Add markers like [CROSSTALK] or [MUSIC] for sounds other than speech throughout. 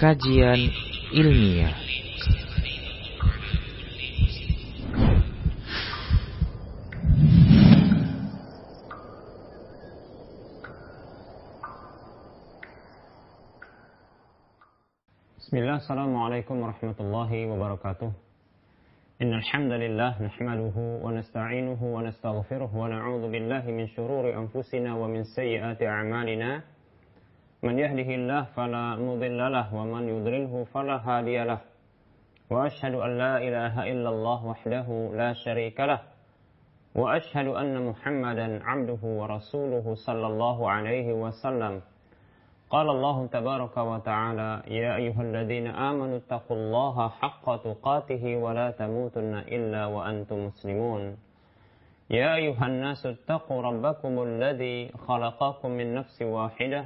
kajian ilmiah. Bismillah, Assalamualaikum warahmatullahi wabarakatuh. إن الحمد لله نحمده ونستعينه ونستغفره ونعوذ بالله من شرور أنفسنا ومن سيئات أعمالنا من يهده الله فلا مضل له ومن يضلله فلا هادي له. وأشهد أن لا إله إلا الله وحده لا شريك له. وأشهد أن محمدا عبده ورسوله صلى الله عليه وسلم. قال الله تبارك وتعالى يا أيها الذين آمنوا اتقوا الله حق تقاته ولا تموتن إلا وأنتم مسلمون. يا أيها الناس اتقوا ربكم الذي خلقكم من نفس واحدة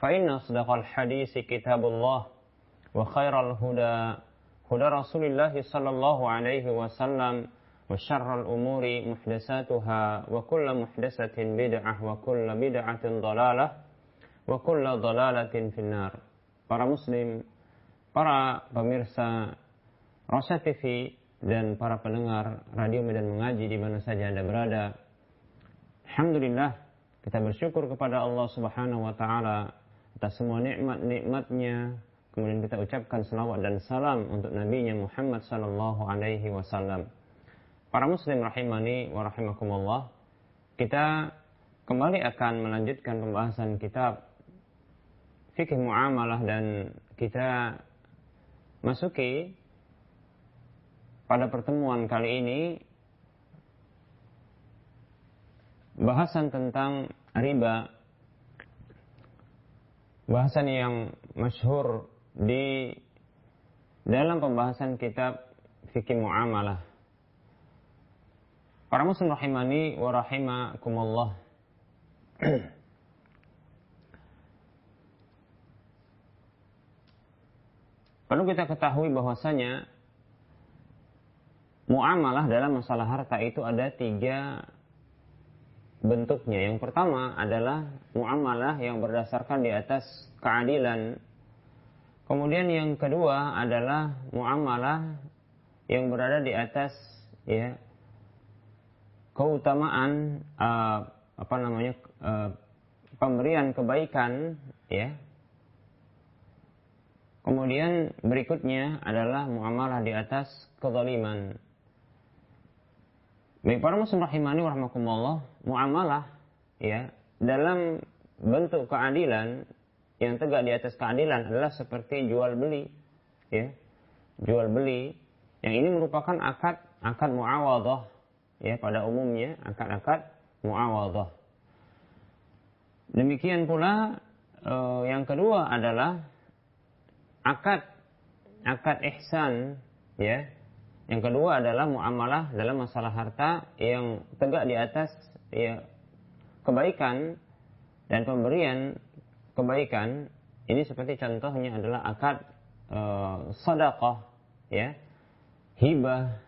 فإن أصدق الحديث كتاب الله وخير الهدى هدى رسول الله صلى الله عليه وسلم وشر الأمور محدثاتها وكل محدثة بدعة وكل بدعة ضلالة wa kulla dalalatin finnar. Para muslim, para pemirsa Rosa TV dan para pendengar radio Medan Mengaji di mana saja Anda berada. Alhamdulillah kita bersyukur kepada Allah Subhanahu wa taala atas semua nikmat-nikmatnya. Kemudian kita ucapkan selawat dan salam untuk nabinya Muhammad sallallahu alaihi wasallam. Para muslim rahimani wa rahimakumullah. Kita kembali akan melanjutkan pembahasan kitab fikih muamalah dan kita masuki pada pertemuan kali ini bahasan tentang riba bahasan yang masyhur di dalam pembahasan kitab fikih muamalah. Para muslim rahimani wa rahimakumullah. [CLEARS THROAT] Perlu kita ketahui bahwasanya muamalah dalam masalah harta itu ada tiga bentuknya. Yang pertama adalah muamalah yang berdasarkan di atas keadilan. Kemudian yang kedua adalah muamalah yang berada di atas ya keutamaan uh, apa namanya uh, pemberian kebaikan ya Kemudian berikutnya adalah muamalah di atas kezaliman. Baik para muslim rahimani warahmatullah, muamalah ya dalam bentuk keadilan yang tegak di atas keadilan adalah seperti jual beli ya. Jual beli yang ini merupakan akad akad muawadhah ya pada umumnya akad-akad muawadhah. Demikian pula eh, yang kedua adalah akad akad ihsan ya yang kedua adalah muamalah dalam masalah harta yang tegak di atas ya kebaikan dan pemberian kebaikan ini seperti contohnya adalah akad e, sedekah ya. Hibah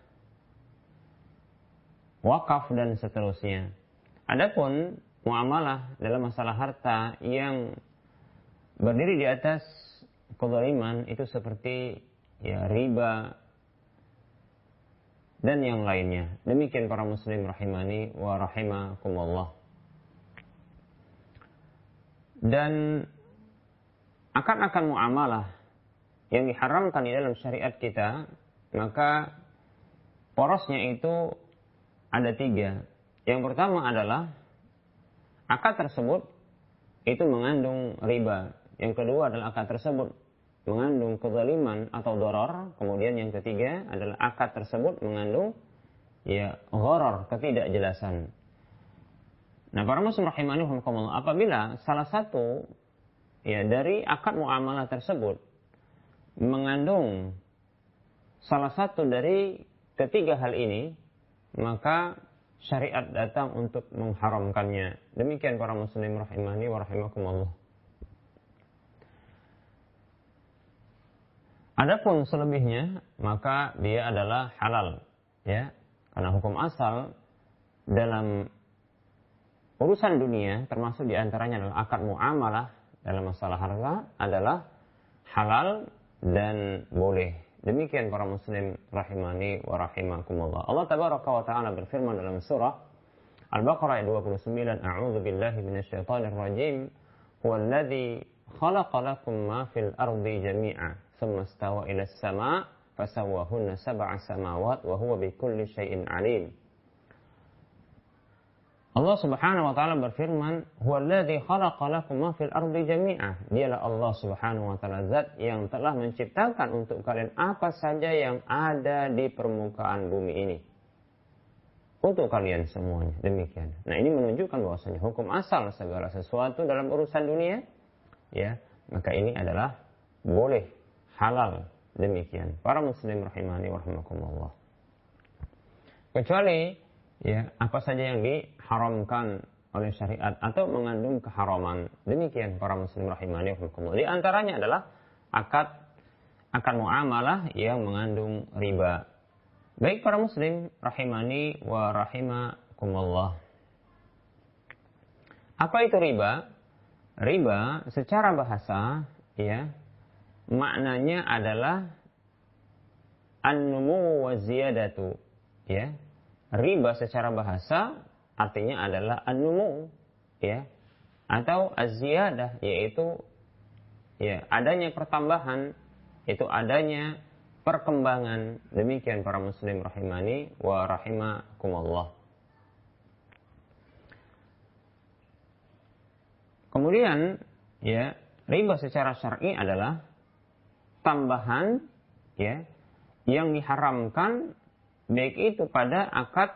wakaf dan seterusnya. Adapun muamalah dalam masalah harta yang berdiri di atas kezaliman itu seperti ya riba dan yang lainnya. Demikian para muslim rahimani wa rahimakumullah. Dan akan-akan muamalah yang diharamkan di dalam syariat kita, maka porosnya itu ada tiga. Yang pertama adalah akad tersebut itu mengandung riba. Yang kedua adalah akad tersebut mengandung kezaliman atau doror. Kemudian yang ketiga adalah akad tersebut mengandung ya horor, ketidakjelasan. Nah, para muslim rahimani apabila salah satu ya dari akad muamalah tersebut mengandung salah satu dari ketiga hal ini, maka syariat datang untuk mengharamkannya. Demikian para muslim rahimani wa rahimakumullah. Adapun selebihnya, maka dia adalah halal, ya. Karena hukum asal dalam urusan dunia termasuk di antaranya adalah akad muamalah dalam masalah harga adalah halal dan boleh. Demikian para muslim rahimani wa rahimakumullah. Allah tabaraka wa taala berfirman dalam surah Al-Baqarah ayat 29, A'udzu billahi minasyaitonir rajim. Huwallazi khalaqa lakum ma fil ardi jami'a, istawa ila as-sama' fasawwahunna sab'a samawat wa huwa bikulli syai'in alim. Allah Subhanahu wa taala berfirman, "Huwallazi khalaqa lakum ma fil ardi jami'ah." Dialah Allah Subhanahu wa taala zat yang telah menciptakan untuk kalian apa saja yang ada di permukaan bumi ini. Untuk kalian semuanya. Demikian. Nah, ini menunjukkan bahwasanya hukum asal segala sesuatu dalam urusan dunia ya, maka ini adalah boleh, halal. Demikian. Para muslim rahimani wa rahimakumullah. Kecuali ya apa saja yang diharamkan oleh syariat atau mengandung keharaman. Demikian para muslim rahimani Di antaranya adalah akad akad muamalah yang mengandung riba. Baik para muslim rahimani wa rahimakumullah. Apa itu riba? Riba secara bahasa ya maknanya adalah an-numu wa ziyadatu. Ya. Riba secara bahasa artinya adalah anumu ya. Atau aziyadah yaitu ya adanya pertambahan itu adanya perkembangan. Demikian para muslim rahimani wa rahimakumullah. Kemudian ya riba secara syar'i adalah tambahan ya yang diharamkan baik itu pada akad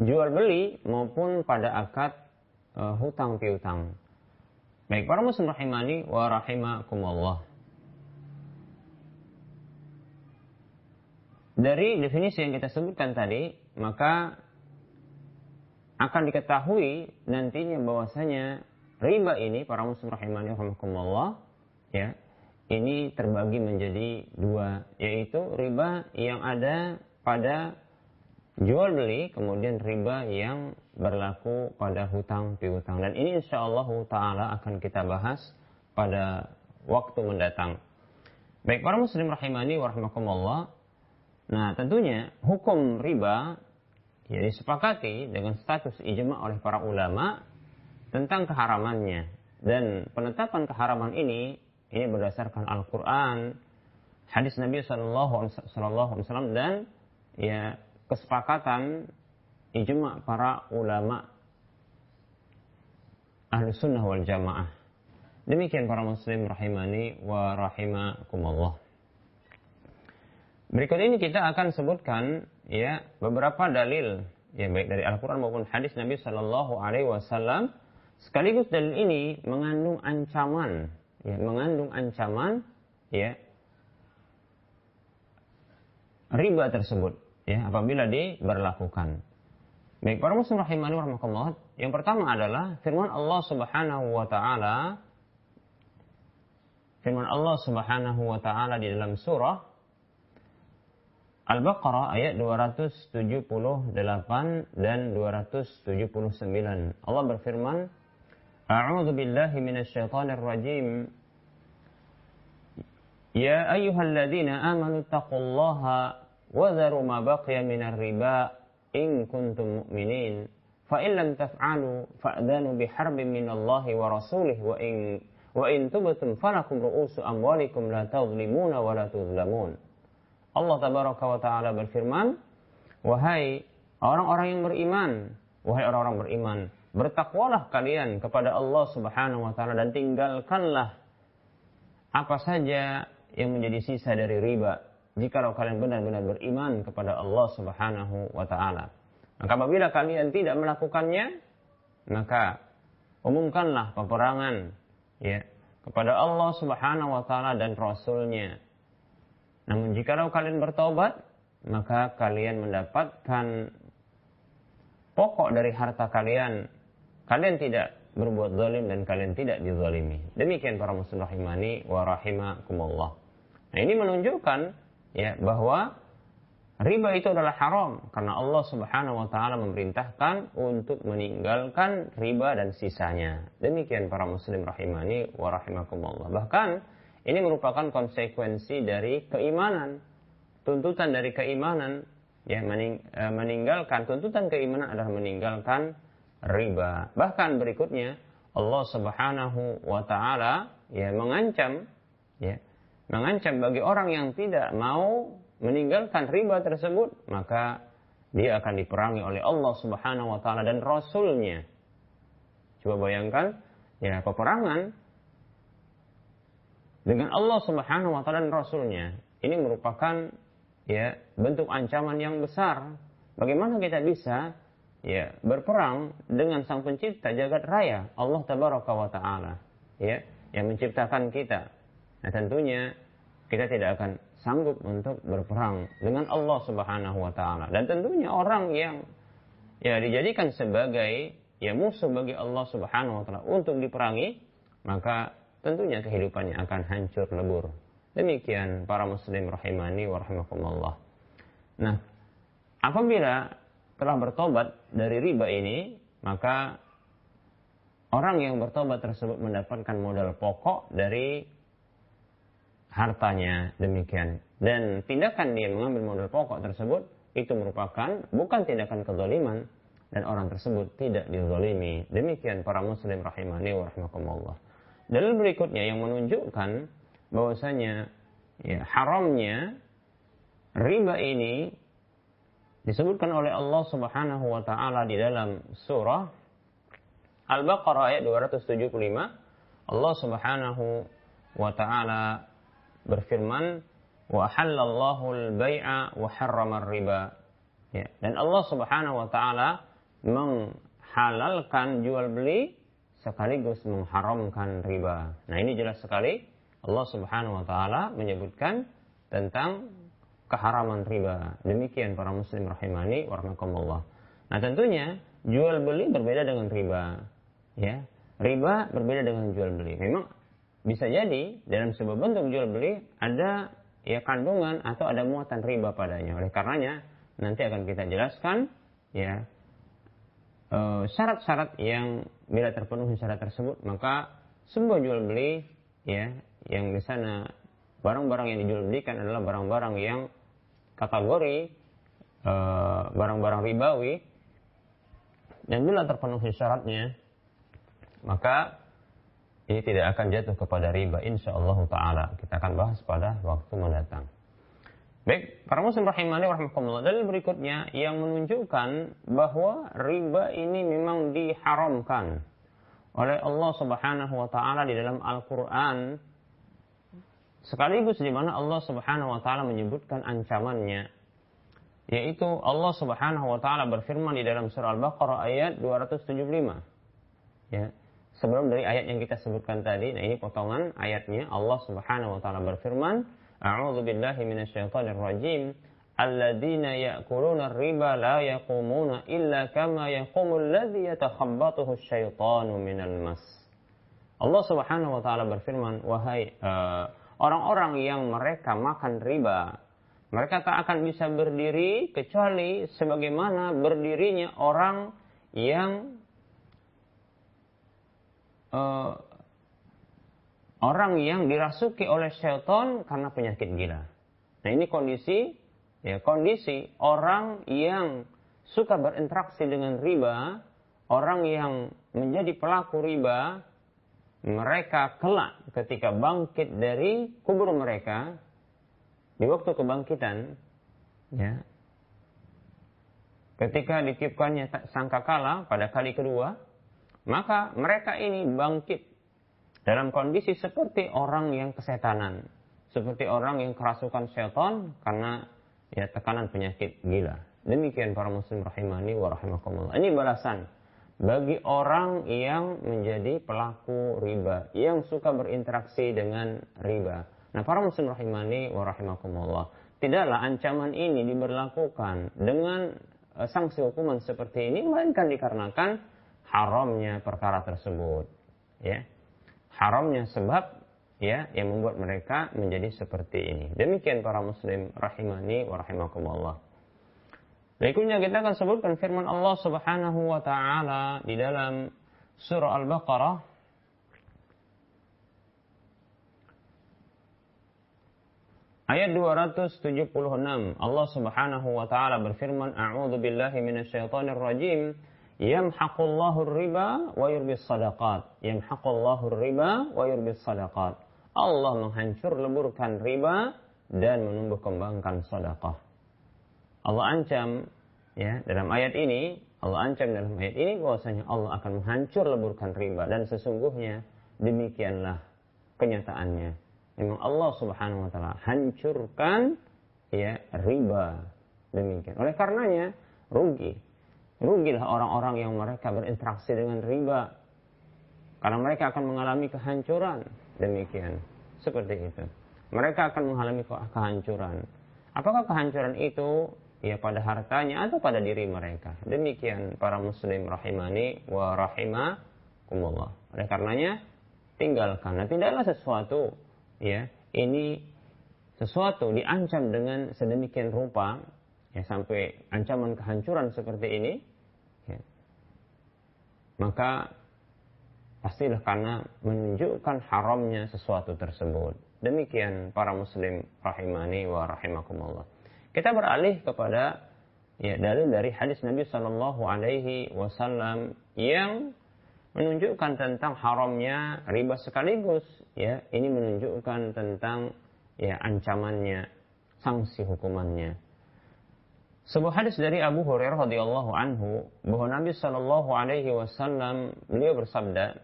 jual beli maupun pada akad uh, hutang piutang. Baik para muslim rahimani wa rahimakumullah. Dari definisi yang kita sebutkan tadi, maka akan diketahui nantinya bahwasanya riba ini para muslim rahimani rahimakumullah ya ini terbagi menjadi dua, yaitu riba yang ada pada jual beli, kemudian riba yang berlaku pada hutang piutang. Dan ini insya Allah Taala akan kita bahas pada waktu mendatang. Baik para muslim rahimani warahmatullah. Nah tentunya hukum riba ya disepakati dengan status ijma oleh para ulama tentang keharamannya. Dan penetapan keharaman ini ini berdasarkan Al-Quran, hadis Nabi Shallallahu Alaihi Wasallam dan ya kesepakatan ijma para ulama ahlu sunnah wal jamaah. Demikian para muslim rahimani wa rahimakumullah. Berikut ini kita akan sebutkan ya beberapa dalil ya baik dari Al-Qur'an maupun hadis Nabi Shallallahu alaihi wasallam sekaligus dalil ini mengandung ancaman ya, mengandung ancaman ya riba tersebut ya apabila diberlakukan. Baik para muslim rahimani warahmatullah. Yang pertama adalah firman Allah Subhanahu wa taala firman Allah Subhanahu wa taala di dalam surah Al-Baqarah ayat 278 dan 279. Allah berfirman, أعوذ بالله من الشيطان الرجيم. يا أيها الذين آمنوا اتقوا الله وذروا ما بقي من الربا إن كنتم مؤمنين. فإن لم تفعلوا فأذنوا بحرب من الله ورسوله وإن وإن تبتم فلكم رؤوس أموالكم لا تظلمون ولا تظلمون. Allah tabaraka wa ta'ala berfirman Wahai orang-orang yang beriman Wahai orang-orang beriman bertakwalah kalian kepada Allah Subhanahu wa taala dan tinggalkanlah apa saja yang menjadi sisa dari riba jikalau kalian benar-benar beriman kepada Allah Subhanahu wa taala. Maka apabila kalian tidak melakukannya, maka umumkanlah peperangan ya kepada Allah Subhanahu wa taala dan rasulnya. Namun jikalau kalian bertobat, maka kalian mendapatkan pokok dari harta kalian. Kalian tidak berbuat zalim dan kalian tidak dizalimi. Demikian para muslim rahimani wa rahimakumullah. Nah, ini menunjukkan ya bahwa riba itu adalah haram karena Allah Subhanahu wa taala memerintahkan untuk meninggalkan riba dan sisanya. Demikian para muslim rahimani wa rahimakumullah. Bahkan ini merupakan konsekuensi dari keimanan. Tuntutan dari keimanan ya mening, e, meninggalkan tuntutan keimanan adalah meninggalkan riba. Bahkan berikutnya Allah Subhanahu wa taala ya mengancam ya mengancam bagi orang yang tidak mau meninggalkan riba tersebut maka dia akan diperangi oleh Allah Subhanahu wa taala dan rasulnya. Coba bayangkan ya peperangan dengan Allah Subhanahu wa taala dan rasulnya. Ini merupakan ya bentuk ancaman yang besar. Bagaimana kita bisa ya berperang dengan sang pencipta jagat raya Allah tabaraka wa taala ya yang menciptakan kita. Nah, tentunya kita tidak akan sanggup untuk berperang dengan Allah Subhanahu wa taala. Dan tentunya orang yang ya dijadikan sebagai ya musuh bagi Allah Subhanahu wa taala untuk diperangi, maka tentunya kehidupannya akan hancur lebur. Demikian para muslim rahimani wa rahimakumullah. Nah, apabila telah bertobat dari riba ini, maka orang yang bertobat tersebut mendapatkan modal pokok dari hartanya demikian. Dan tindakan dia mengambil modal pokok tersebut itu merupakan bukan tindakan kezaliman dan orang tersebut tidak dizalimi. Demikian para muslim rahimani wa rahimakumullah. Dalil berikutnya yang menunjukkan bahwasanya ya, haramnya riba ini disebutkan oleh Allah Subhanahu wa taala di dalam surah Al-Baqarah ayat 275 Allah Subhanahu wa taala berfirman wa halallahu al-bai'a wa harrama riba ya dan Allah Subhanahu wa taala menghalalkan jual beli sekaligus mengharamkan riba. Nah ini jelas sekali. Allah Subhanahu wa taala menyebutkan tentang keharaman riba. Demikian para muslim rahimani warahmatullah. Nah tentunya jual beli berbeda dengan riba. Ya, riba berbeda dengan jual beli. Memang bisa jadi dalam sebuah bentuk jual beli ada ya kandungan atau ada muatan riba padanya. Oleh karenanya nanti akan kita jelaskan ya Eh, syarat-syarat yang bila terpenuhi syarat tersebut maka sebuah jual beli ya yang di sana barang-barang yang dijual belikan adalah barang-barang yang kategori eh, barang-barang ribawi dan bila terpenuhi syaratnya maka ini tidak akan jatuh kepada riba insya Allah taala. Kita akan bahas pada waktu mendatang. Baik, para muslim rahimani warahmatullah. Dalil berikutnya yang menunjukkan bahwa riba ini memang diharamkan oleh Allah Subhanahu wa taala di dalam Al-Qur'an sekaligus di mana Allah Subhanahu wa taala menyebutkan ancamannya yaitu Allah Subhanahu wa taala berfirman di dalam surah Al-Baqarah ayat 275. Ya. Sebelum dari ayat yang kita sebutkan tadi, nah ini potongan ayatnya Allah Subhanahu wa taala berfirman A'udzu billahi minasyaitonir rajim. Alladzina ya'kuluna riba la yaqumuna illa kama yaqumul ladzi yatakhabbathu asyaitanu minal mas. Allah Subhanahu wa taala berfirman, wahai uh, orang-orang yang mereka makan riba, mereka tak akan bisa berdiri kecuali sebagaimana berdirinya orang yang uh, orang yang dirasuki oleh syaitan karena penyakit gila. Nah ini kondisi ya kondisi orang yang suka berinteraksi dengan riba, orang yang menjadi pelaku riba, mereka kelak ketika bangkit dari kubur mereka di waktu kebangkitan, ya, ketika ditiupkannya sangkakala pada kali kedua, maka mereka ini bangkit dalam kondisi seperti orang yang kesetanan, seperti orang yang kerasukan setan karena ya tekanan penyakit gila. Demikian para muslim rahimani wa rahimakumullah. Ini balasan bagi orang yang menjadi pelaku riba, yang suka berinteraksi dengan riba. Nah, para muslim rahimani wa rahimakumullah, tidaklah ancaman ini diberlakukan dengan uh, sanksi hukuman seperti ini melainkan dikarenakan haramnya perkara tersebut. Ya. Haramnya sebab ya yang membuat mereka menjadi seperti ini. Demikian para muslim rahimani wa rahimakumullah. Berikutnya kita akan sebutkan firman Allah Subhanahu wa taala di dalam surah Al-Baqarah. Ayat 276 Allah Subhanahu wa taala berfirman A'udzu billahi minasyaitonir rajim Yamhaqullahu riba wa yurbis sadaqat. Yamhaqullahu riba wa yurbis sadaqat. Allah menghancur leburkan riba dan menumbuh kembangkan sedekah Allah ancam ya dalam ayat ini Allah ancam dalam ayat ini bahwasanya Allah akan menghancur leburkan riba dan sesungguhnya demikianlah kenyataannya. Memang Allah Subhanahu wa taala hancurkan ya riba demikian. Oleh karenanya rugi. Rugilah orang-orang yang mereka berinteraksi dengan riba. Karena mereka akan mengalami kehancuran. Demikian. Seperti itu. Mereka akan mengalami kehancuran. Apakah kehancuran itu ya pada hartanya atau pada diri mereka. Demikian para muslim rahimani wa rahimakumullah. Oleh karenanya tinggalkan. Nah, tidaklah sesuatu ya ini sesuatu diancam dengan sedemikian rupa ya sampai ancaman kehancuran seperti ini ya, maka pastilah karena menunjukkan haramnya sesuatu tersebut. Demikian para muslim rahimani wa rahimakumullah. Kita beralih kepada ya dalil dari hadis Nabi Shallallahu Alaihi Wasallam yang menunjukkan tentang haramnya riba sekaligus. Ya, ini menunjukkan tentang ya ancamannya, sanksi hukumannya. Sebuah hadis dari Abu Hurairah radhiyallahu anhu bahwa Nabi Shallallahu Alaihi Wasallam beliau bersabda,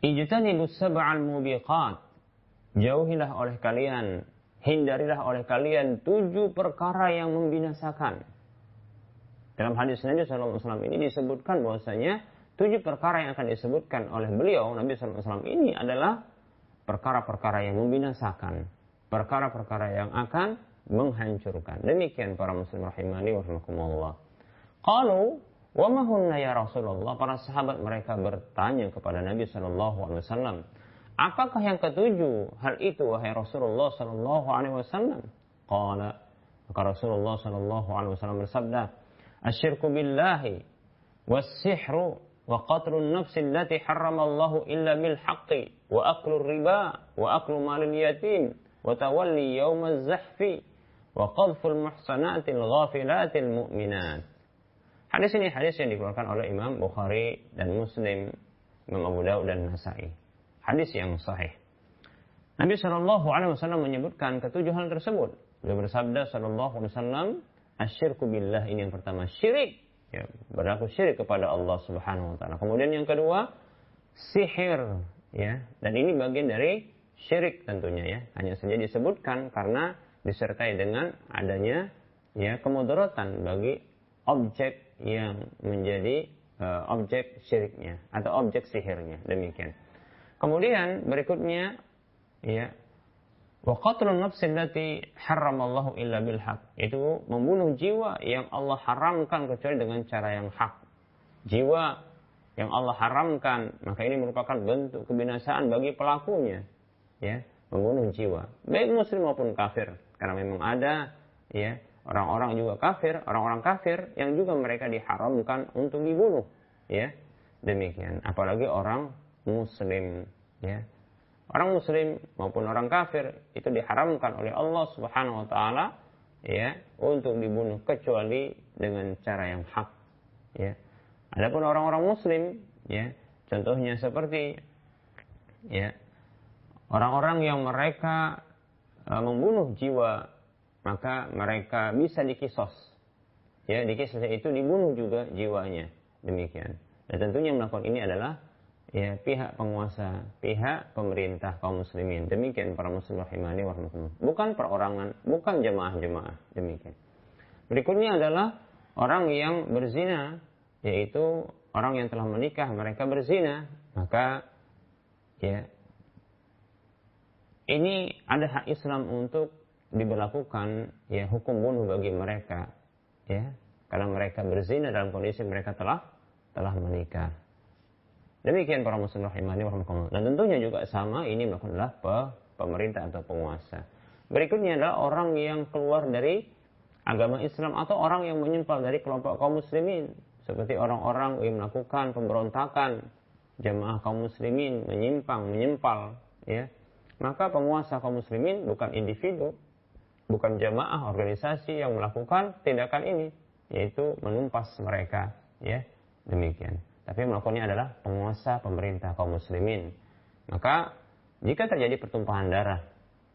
Ijtanibus sab'al mubiqat Jauhilah oleh kalian, hindarilah oleh kalian tujuh perkara yang membinasakan. Dalam hadis Nabi SAW ini disebutkan bahwasanya tujuh perkara yang akan disebutkan oleh beliau Nabi SAW ini adalah perkara-perkara yang membinasakan, perkara-perkara yang akan menghancurkan. Demikian para muslim rahimani wa rahimakumullah. Qalu wa ya Rasulullah? Para sahabat mereka bertanya kepada Nabi wasallam, Apakah yang ketujuh hal itu wahai Rasulullah sallallahu alaihi wasallam? Qala maka Rasulullah sallallahu alaihi wasallam bersabda, "Asyirku billahi was-sihru wa qatlu an-nafs allati harrama Allah illa bil haqqi wa aklu riba wa aklu malil yatim wa tawalli yawm az-zahfi wa qadfu al-muhsanati al-ghafilati al-mu'minat." Hadis ini hadis yang dikeluarkan oleh Imam Bukhari dan Muslim, Imam Abu Daud dan Nasai hadis yang sahih. Nabi Shallallahu Alaihi Wasallam menyebutkan ketujuh hal tersebut. Beliau bersabda Shallallahu Alaihi Wasallam, asyirku billah ini yang pertama syirik, ya, berlaku syirik kepada Allah Subhanahu Wa Taala. Kemudian yang kedua sihir, ya, dan ini bagian dari syirik tentunya ya. Hanya saja disebutkan karena disertai dengan adanya ya kemudaratan bagi objek yang menjadi uh, objek syiriknya atau objek sihirnya demikian. Kemudian berikutnya ya wa qatlun nafsi allati harramallahu illa bil haq. Itu membunuh jiwa yang Allah haramkan kecuali dengan cara yang hak. Jiwa yang Allah haramkan, maka ini merupakan bentuk kebinasaan bagi pelakunya. Ya, membunuh jiwa, baik muslim maupun kafir. Karena memang ada ya orang-orang juga kafir, orang-orang kafir yang juga mereka diharamkan untuk dibunuh, ya. Demikian, apalagi orang muslim ya. Orang muslim maupun orang kafir itu diharamkan oleh Allah Subhanahu wa taala ya untuk dibunuh kecuali dengan cara yang hak ya. Adapun orang-orang muslim ya contohnya seperti ya orang-orang yang mereka uh, membunuh jiwa maka mereka bisa dikisos ya. Dikisos itu dibunuh juga jiwanya. Demikian. Dan tentunya melakukan ini adalah ya pihak penguasa, pihak pemerintah kaum muslimin. Demikian para muslim rahimani wa Bukan perorangan, bukan jemaah-jemaah, demikian. Berikutnya adalah orang yang berzina, yaitu orang yang telah menikah mereka berzina, maka ya ini ada hak Islam untuk diberlakukan ya hukum bunuh bagi mereka ya karena mereka berzina dalam kondisi mereka telah telah menikah. Demikian para muslim rahimani warahmatullah. Dan tentunya juga sama ini melakukanlah pemerintah atau penguasa. Berikutnya adalah orang yang keluar dari agama Islam atau orang yang menyimpal dari kelompok kaum muslimin seperti orang-orang yang melakukan pemberontakan jamaah kaum muslimin menyimpang menyimpal ya maka penguasa kaum muslimin bukan individu bukan jamaah organisasi yang melakukan tindakan ini yaitu menumpas mereka ya demikian tapi melakukannya adalah penguasa pemerintah kaum muslimin maka jika terjadi pertumpahan darah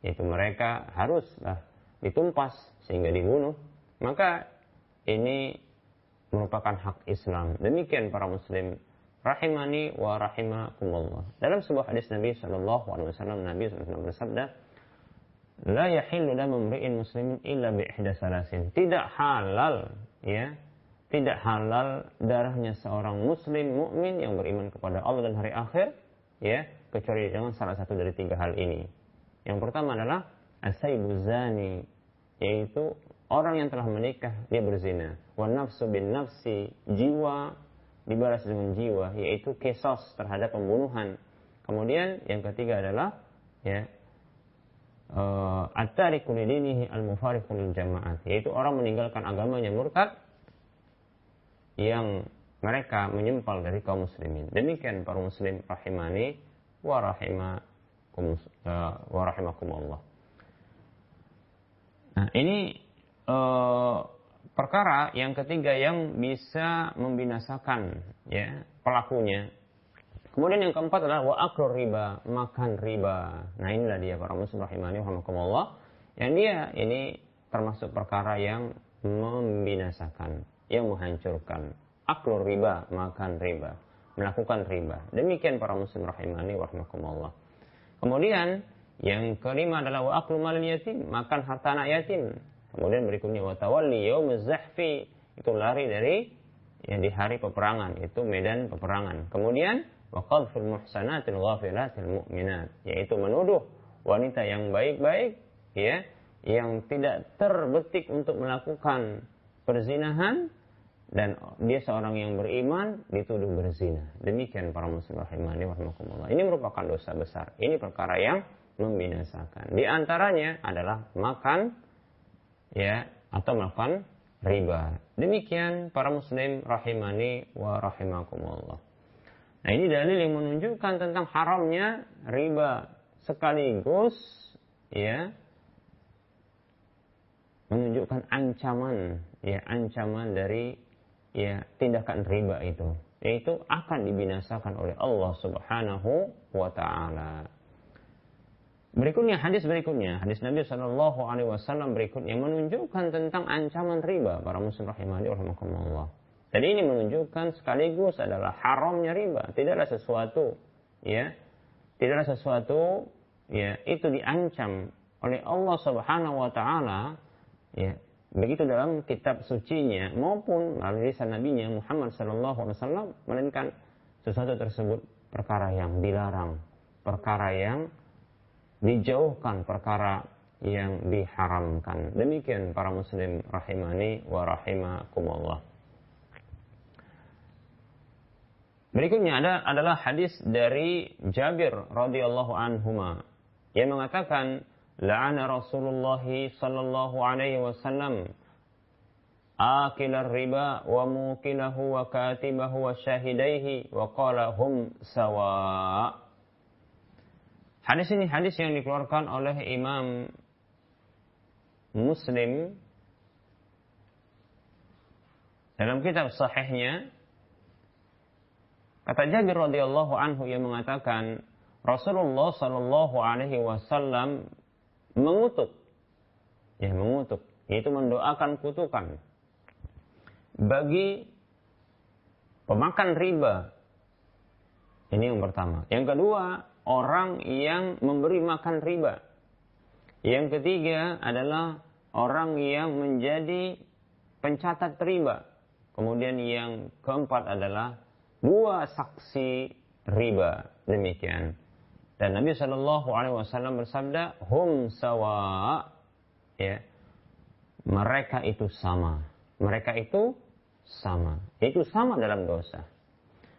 yaitu mereka haruslah ditumpas sehingga dibunuh maka ini merupakan hak Islam. Demikian para muslim rahimani wa rahimakumullah. Dalam sebuah hadis Nabi sallallahu alaihi wasallam Nabi SAW bersabda, "La yahillu imri'in muslimin illa salasin." Tidak halal ya, tidak halal darahnya seorang muslim mukmin yang beriman kepada Allah dan hari akhir ya, kecuali dengan salah satu dari tiga hal ini. Yang pertama adalah asaibu zani, yaitu orang yang telah menikah dia berzina wa nafsu bin nafsi jiwa dibalas dengan jiwa yaitu kesos terhadap pembunuhan kemudian yang ketiga adalah ya uh, at-tariku al-mufariqu jamaat yaitu orang meninggalkan agamanya murtad yang mereka menyempal dari kaum muslimin demikian para muslim rahimani wa rahimakum uh, wa rahimakumullah nah ini uh, perkara yang ketiga yang bisa membinasakan ya pelakunya. Kemudian yang keempat adalah wa riba, makan riba. Nah inilah dia para muslim rahimani rahimakumullah. Yang dia ini termasuk perkara yang membinasakan, yang menghancurkan. Akrur riba, makan riba, melakukan riba. Demikian para muslim rahimani rahimakumullah. Kemudian yang kelima adalah wa aklu malin yatim, makan harta anak yatim. Kemudian berikutnya watawalli yaum zahfi itu lari dari yang di hari peperangan itu medan peperangan. Kemudian waqadful muhsanatil ghafilatil mu'minat yaitu menuduh wanita yang baik-baik ya yang tidak terbetik untuk melakukan perzinahan dan dia seorang yang beriman dituduh berzina. Demikian para muslim rahimani warahmatullah. Ini merupakan dosa besar. Ini perkara yang membinasakan. Di antaranya adalah makan ya atau melakukan riba. Demikian para muslim rahimani wa rahimakumullah. Nah ini dalil yang menunjukkan tentang haramnya riba sekaligus ya menunjukkan ancaman ya ancaman dari ya tindakan riba itu yaitu akan dibinasakan oleh Allah Subhanahu wa taala. Berikutnya hadis berikutnya, hadis Nabi Shallallahu Alaihi Wasallam berikutnya menunjukkan tentang ancaman riba para muslim rahimahdi rahimakumullah. Jadi ini menunjukkan sekaligus adalah haramnya riba, tidaklah sesuatu ya, tidaklah sesuatu ya itu diancam oleh Allah Subhanahu wa taala ya begitu dalam kitab sucinya maupun melalui lisan Muhammad sallallahu alaihi wasallam melainkan sesuatu tersebut perkara yang dilarang, perkara yang dijauhkan perkara yang diharamkan. Demikian para muslim rahimani wa rahimakumullah. Berikutnya ada adalah hadis dari Jabir radhiyallahu anhuma yang mengatakan sallallahu alaihi wasallam. Akil riba wa mukilahu wa katibahu wa syahidaihi wa qala hum sawa' Hadis ini hadis yang dikeluarkan oleh Imam Muslim dalam kitab sahihnya. Kata Jabir radhiyallahu anhu yang mengatakan Rasulullah sallallahu alaihi wasallam mengutuk ya mengutuk yaitu mendoakan kutukan bagi pemakan riba ini yang pertama yang kedua orang yang memberi makan riba. Yang ketiga adalah orang yang menjadi pencatat riba. Kemudian yang keempat adalah dua saksi riba. Demikian. Dan Nabi Shallallahu Alaihi Wasallam bersabda, hum sawa, ya, mereka itu sama. Mereka itu sama. Itu sama dalam dosa.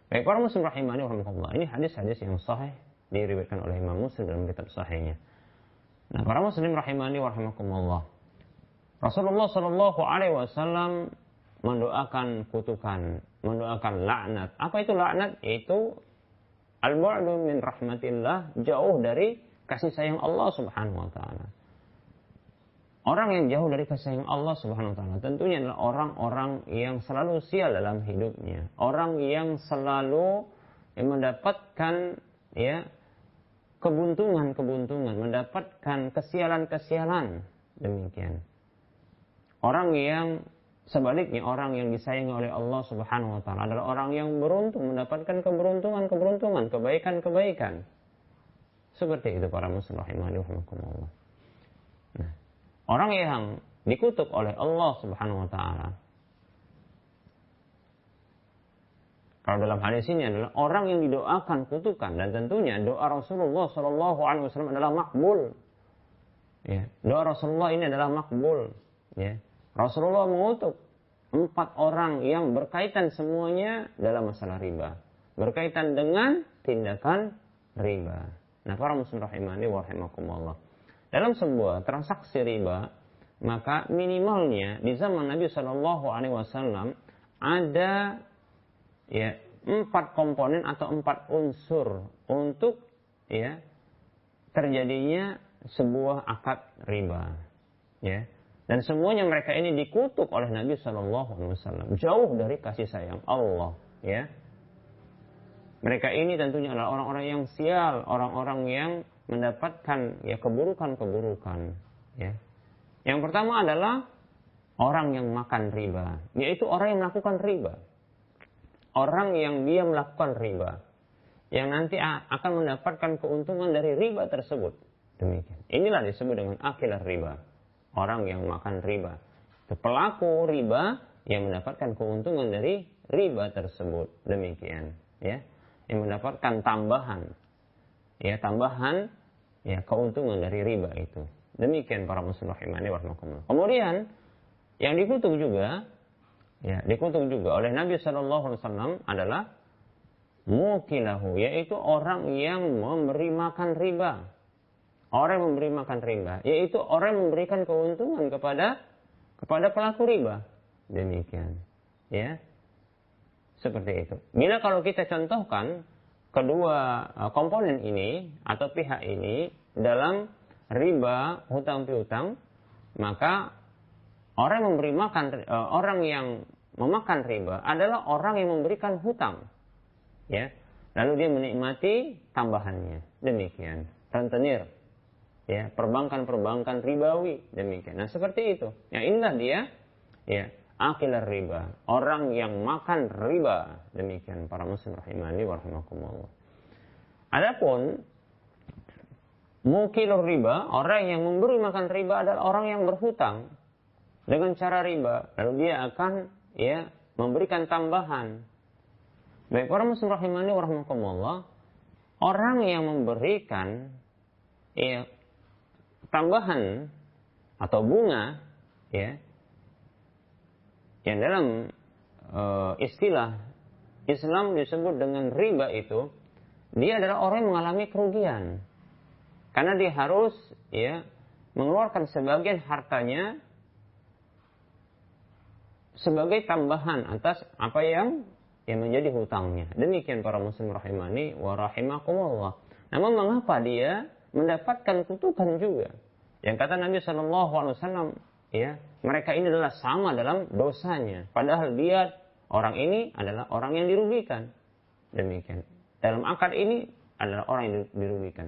Baik para muslim rahimani warahmatullah. Ini hadis-hadis yang sahih diriwayatkan oleh Imam Muslim dalam kitab sahihnya. Nah, para muslim rahimani warahmatullah. Rasulullah Shallallahu Alaihi Wasallam mendoakan kutukan, mendoakan laknat. Apa itu laknat? Itu al-bu'du min rahmatillah, jauh dari kasih sayang Allah Subhanahu wa taala. Orang yang jauh dari kasih sayang Allah Subhanahu wa taala tentunya adalah orang-orang yang selalu sial dalam hidupnya, orang yang selalu mendapatkan ya kebuntungan-kebuntungan, mendapatkan kesialan-kesialan demikian. Orang yang sebaliknya orang yang disayangi oleh Allah Subhanahu wa taala adalah orang yang beruntung mendapatkan keberuntungan-keberuntungan, kebaikan-kebaikan. Seperti itu para muslim rahimahullah. Nah, orang yang dikutuk oleh Allah Subhanahu wa taala Kalau dalam hadis ini adalah orang yang didoakan kutukan dan tentunya doa Rasulullah Shallallahu Alaihi Wasallam adalah makbul. Ya, doa Rasulullah ini adalah makbul. Ya, Rasulullah mengutuk empat orang yang berkaitan semuanya dalam masalah riba. Berkaitan dengan tindakan riba. Nah, para muslim rahimani wa rahimakumullah. Dalam sebuah transaksi riba, maka minimalnya di zaman Nabi Shallallahu Alaihi Wasallam ada ya empat komponen atau empat unsur untuk ya terjadinya sebuah akad riba. Ya, dan semuanya mereka ini dikutuk oleh Nabi Shallallahu Alaihi Wasallam. Jauh dari kasih sayang Allah. Ya. Mereka ini tentunya adalah orang-orang yang sial, orang-orang yang mendapatkan ya keburukan-keburukan. Ya. Yang pertama adalah orang yang makan riba, yaitu orang yang melakukan riba. Orang yang dia melakukan riba, yang nanti akan mendapatkan keuntungan dari riba tersebut. Demikian. Inilah disebut dengan akilah riba orang yang makan riba. Pelaku riba yang mendapatkan keuntungan dari riba tersebut. Demikian, ya. Yang mendapatkan tambahan ya tambahan ya keuntungan dari riba itu. Demikian para muslim rahimani. Kemudian yang dikutuk juga ya dikutuk juga oleh Nabi Shallallahu alaihi wasallam adalah mukilahu yaitu orang yang memberi makan riba orang yang memberi makan riba, yaitu orang yang memberikan keuntungan kepada kepada pelaku riba. Demikian. Ya. Seperti itu. Bila kalau kita contohkan kedua uh, komponen ini atau pihak ini dalam riba hutang piutang, maka orang yang memberi makan uh, orang yang memakan riba adalah orang yang memberikan hutang. Ya. Lalu dia menikmati tambahannya. Demikian. Rentenir ya perbankan-perbankan ribawi demikian. Nah seperti itu. Ya inilah dia ya akilah riba, orang yang makan riba demikian para muslim rahimani warahmatullah. Adapun mukilur riba, orang yang memberi makan riba adalah orang yang berhutang dengan cara riba, lalu dia akan ya memberikan tambahan. Baik para muslim rahimani warahmatullah, orang yang memberikan ya tambahan atau bunga ya yang dalam uh, istilah Islam disebut dengan riba itu dia adalah orang yang mengalami kerugian karena dia harus ya mengeluarkan sebagian hartanya sebagai tambahan atas apa yang yang menjadi hutangnya. Demikian para muslim rahimani wa rahimakumullah. Namun mengapa dia mendapatkan kutukan juga. Yang kata Nabi Shallallahu Alaihi Wasallam, ya mereka ini adalah sama dalam dosanya. Padahal dia orang ini adalah orang yang dirugikan. Demikian. Dalam akad ini adalah orang yang dirugikan.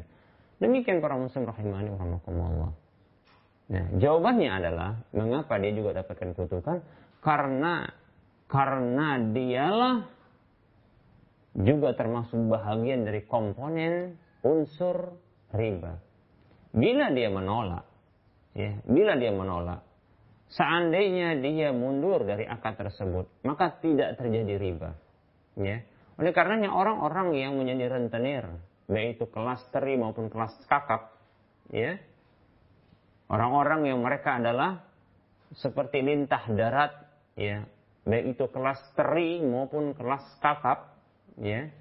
Demikian para muslim rahimani warahmatullah. Nah, jawabannya adalah mengapa dia juga dapatkan kutukan? Karena karena dialah juga termasuk bahagian dari komponen unsur riba. Bila dia menolak, ya, bila dia menolak seandainya dia mundur dari akad tersebut, maka tidak terjadi riba. Ya. Oleh karenanya orang-orang yang menjadi rentenir, baik itu kelas teri maupun kelas kakap, ya, orang-orang yang mereka adalah seperti lintah darat, ya, baik itu kelas teri maupun kelas kakap, ya,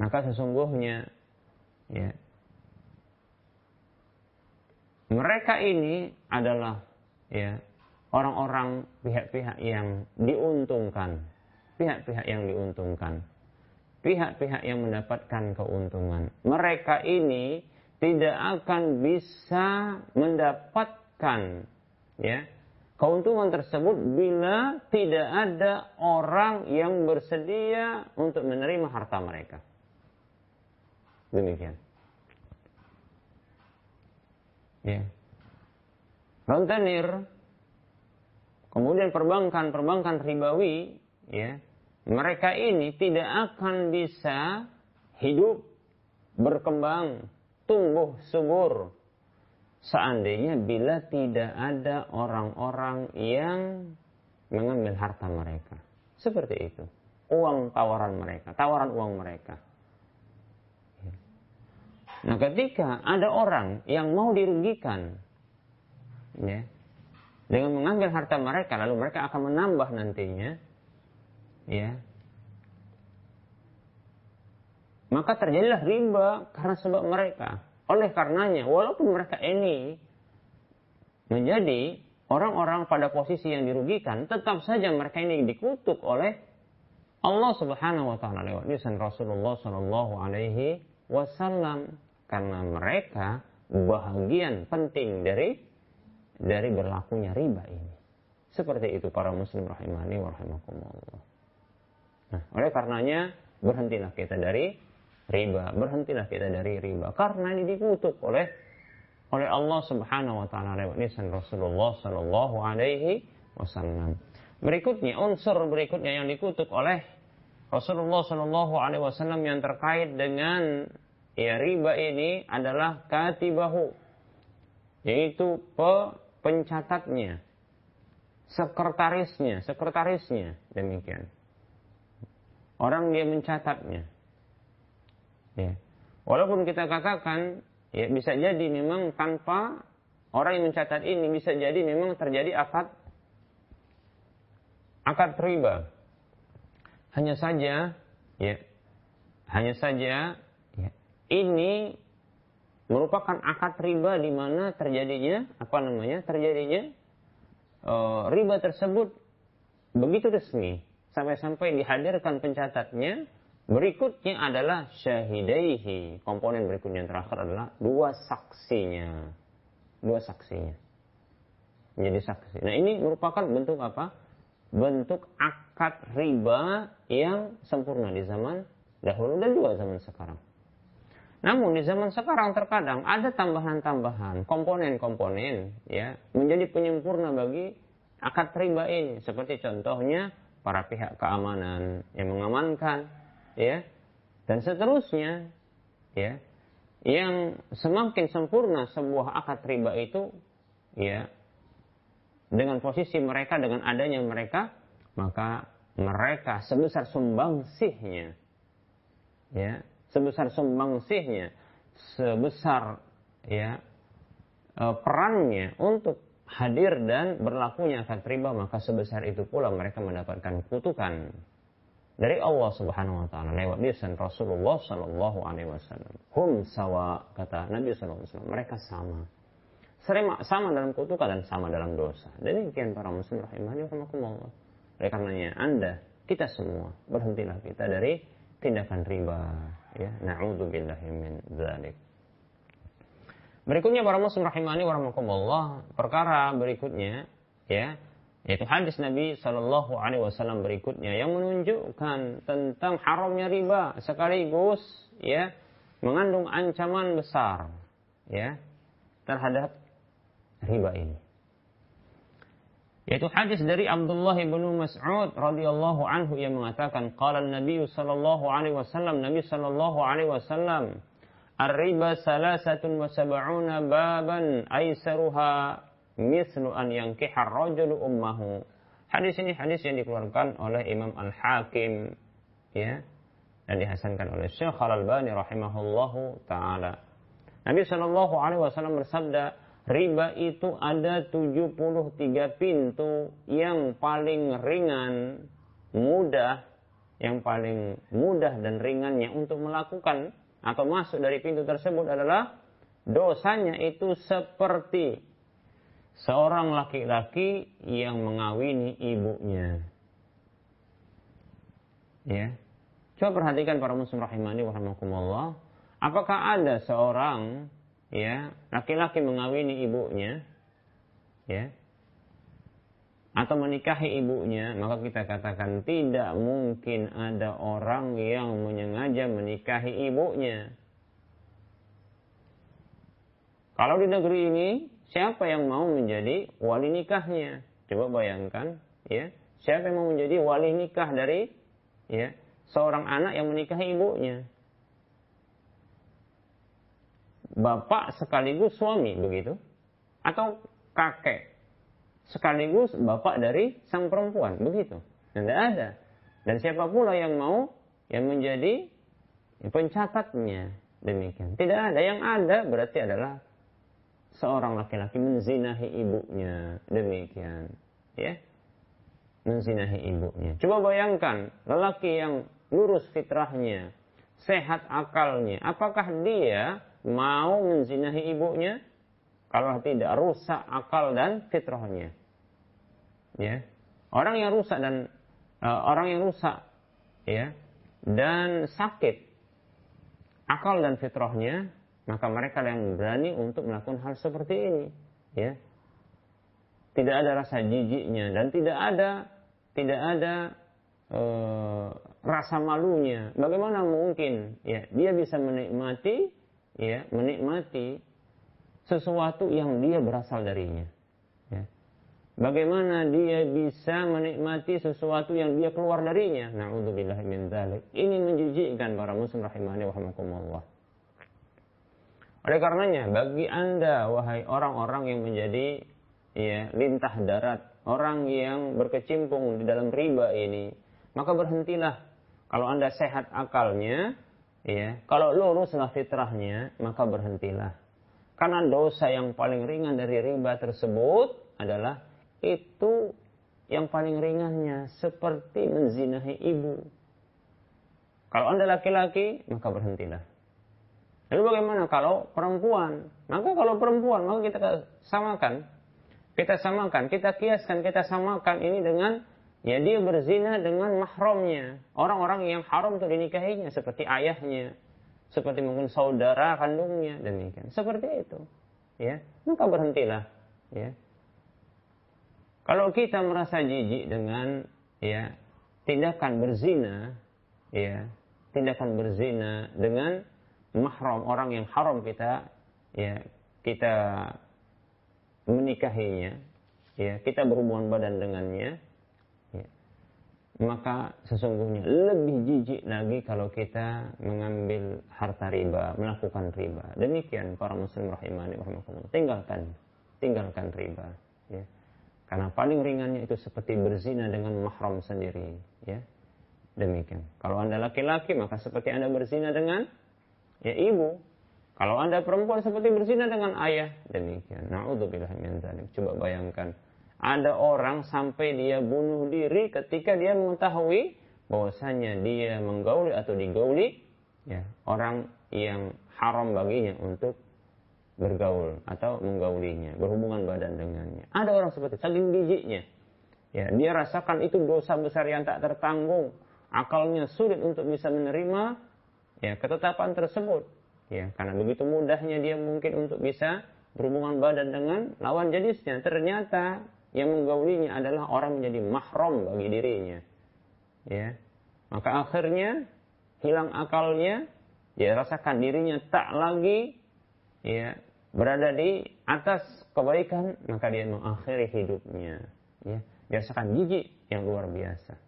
maka sesungguhnya, ya, mereka ini adalah ya orang-orang pihak-pihak yang diuntungkan, pihak-pihak yang diuntungkan, pihak-pihak yang mendapatkan keuntungan. Mereka ini tidak akan bisa mendapatkan ya keuntungan tersebut bila tidak ada orang yang bersedia untuk menerima harta mereka. Demikian. Ya. Rentenir, kemudian perbankan, perbankan ribawi, ya, mereka ini tidak akan bisa hidup, berkembang, tumbuh subur seandainya bila tidak ada orang-orang yang mengambil harta mereka. Seperti itu. Uang tawaran mereka, tawaran uang mereka. Nah, ketika ada orang yang mau dirugikan, ya, dengan mengambil harta mereka, lalu mereka akan menambah nantinya, ya, maka terjadilah riba karena sebab mereka. Oleh karenanya, walaupun mereka ini menjadi orang-orang pada posisi yang dirugikan, tetap saja mereka ini dikutuk oleh Allah Subhanahu wa taala lewat lisan Rasulullah sallallahu alaihi wasallam karena mereka bahagian penting dari dari berlakunya riba ini. Seperti itu para muslim rahimani wa rahimakumullah. Nah, oleh karenanya berhentilah kita dari riba. Berhentilah kita dari riba karena ini dikutuk oleh oleh Allah Subhanahu wa taala lewat lisan Rasulullah sallallahu alaihi wasallam. Berikutnya unsur berikutnya yang dikutuk oleh Rasulullah sallallahu alaihi wasallam yang terkait dengan ya riba ini adalah katibahu yaitu pe, pencatatnya sekretarisnya sekretarisnya demikian orang dia mencatatnya Ya. Walaupun kita katakan ya bisa jadi memang tanpa orang yang mencatat ini bisa jadi memang terjadi akad akad riba. Hanya saja ya hanya saja ini merupakan akad riba di mana terjadinya apa namanya terjadinya uh, riba tersebut begitu resmi sampai-sampai dihadirkan pencatatnya Berikutnya adalah syahidaihi. Komponen berikutnya yang terakhir adalah dua saksinya. Dua saksinya. Menjadi saksi. Nah ini merupakan bentuk apa? Bentuk akad riba yang sempurna di zaman dahulu dan juga zaman sekarang. Namun di zaman sekarang terkadang ada tambahan-tambahan komponen-komponen ya menjadi penyempurna bagi akad riba ini. Seperti contohnya para pihak keamanan yang mengamankan ya dan seterusnya ya yang semakin sempurna sebuah akad riba itu ya dengan posisi mereka dengan adanya mereka maka mereka sebesar sumbangsihnya ya sebesar sumbangsihnya sebesar ya e, perannya untuk hadir dan berlakunya akad riba maka sebesar itu pula mereka mendapatkan kutukan dari Allah Subhanahu wa taala lewat lisan Rasulullah sallallahu alaihi wasallam. Hum sawa kata Nabi sallallahu alaihi wasallam, mereka sama. Sama dalam kutukan dan sama dalam dosa. Dan demikian para muslim rahimahni rahimakumullah. Oleh karenanya Anda, kita semua berhentilah kita dari tindakan riba, ya. Na'udzubillahi min dzalik. Berikutnya para muslim rahimani warahmatullah, perkara berikutnya ya, yaitu hadis Nabi Shallallahu Alaihi Wasallam berikutnya yang menunjukkan tentang haramnya riba sekaligus ya mengandung ancaman besar ya terhadap riba ini. Yaitu hadis dari Abdullah bin Mas'ud radhiyallahu anhu yang mengatakan qala Nabi sallallahu alaihi wasallam Nabi sallallahu alaihi wasallam Ar-riba salasatun wa sab'una baban aisaruha mislu an yankihar rajulu ummahu. Hadis ini hadis yang dikeluarkan oleh Imam Al-Hakim ya dan dihasankan oleh Syekh Al-Albani rahimahullahu taala. Nabi Shallallahu alaihi wasallam bersabda, riba itu ada 73 pintu yang paling ringan, mudah, yang paling mudah dan ringannya untuk melakukan atau masuk dari pintu tersebut adalah dosanya itu seperti seorang laki-laki yang mengawini ibunya. Ya. Coba perhatikan para muslim rahimani wa. Apakah ada seorang ya laki-laki mengawini ibunya ya atau menikahi ibunya maka kita katakan tidak mungkin ada orang yang menyengaja menikahi ibunya. Kalau di negeri ini siapa yang mau menjadi wali nikahnya? Coba bayangkan ya siapa yang mau menjadi wali nikah dari ya seorang anak yang menikahi ibunya bapak sekaligus suami begitu? Atau kakek sekaligus bapak dari sang perempuan begitu? Tidak ada. Dan siapa pula yang mau yang menjadi pencatatnya demikian. Tidak ada. Yang ada berarti adalah seorang laki-laki menzinahi ibunya. Demikian. Ya? Menzinahi ibunya. Coba bayangkan lelaki yang lurus fitrahnya sehat akalnya apakah dia mau menzinahi ibunya? Kalau tidak rusak akal dan fitrahnya. Ya. Orang yang rusak dan uh, orang yang rusak ya dan sakit akal dan fitrahnya maka mereka yang berani untuk melakukan hal seperti ini ya. Tidak ada rasa jijiknya dan tidak ada tidak ada uh, rasa malunya. Bagaimana mungkin ya dia bisa menikmati ya menikmati sesuatu yang dia berasal darinya. Ya. Bagaimana dia bisa menikmati sesuatu yang dia keluar darinya? Nauzubillah min dzalik. Ini menjijikkan para muslim rahimani wa rahmakumullah. Oleh karenanya, bagi Anda wahai orang-orang yang menjadi ya lintah darat, orang yang berkecimpung di dalam riba ini, maka berhentilah. Kalau Anda sehat akalnya, ya. Kalau luruslah fitrahnya maka berhentilah. Karena dosa yang paling ringan dari riba tersebut adalah itu yang paling ringannya seperti menzinahi ibu. Kalau anda laki-laki maka berhentilah. Lalu bagaimana kalau perempuan? Maka kalau perempuan maka kita samakan. Kita samakan kita kiaskan kita samakan ini dengan ya dia berzina dengan mahramnya. Orang-orang yang haram untuk dinikahinya seperti ayahnya seperti mungkin saudara kandungnya demikian seperti itu. Ya maka berhentilah. Ya. Kalau kita merasa jijik dengan ya tindakan berzina ya tindakan berzina dengan mahram orang yang haram kita ya kita menikahinya ya kita berhubungan badan dengannya maka sesungguhnya lebih jijik lagi kalau kita mengambil harta riba, melakukan riba. Demikian para muslim rahimani rahimakumullah. Tinggalkan, tinggalkan riba, ya. Karena paling ringannya itu seperti berzina dengan mahram sendiri, ya. Demikian. Kalau Anda laki-laki maka seperti Anda berzina dengan ya ibu. Kalau Anda perempuan seperti berzina dengan ayah. Demikian. Nauzubillah min. Coba bayangkan ada orang sampai dia bunuh diri ketika dia mengetahui bahwasanya dia menggauli atau digauli ya orang yang haram baginya untuk bergaul atau menggaulinya, berhubungan badan dengannya. Ada orang seperti itu, saking. Ya, dia rasakan itu dosa besar yang tak tertanggung. Akalnya sulit untuk bisa menerima ya ketetapan tersebut. Ya, karena begitu mudahnya dia mungkin untuk bisa berhubungan badan dengan lawan jenisnya. Ternyata yang menggaulinya adalah orang menjadi mahram bagi dirinya. Ya. Maka akhirnya hilang akalnya, dia rasakan dirinya tak lagi ya berada di atas kebaikan, maka dia mengakhiri hidupnya. Ya. Dia rasakan jijik yang luar biasa.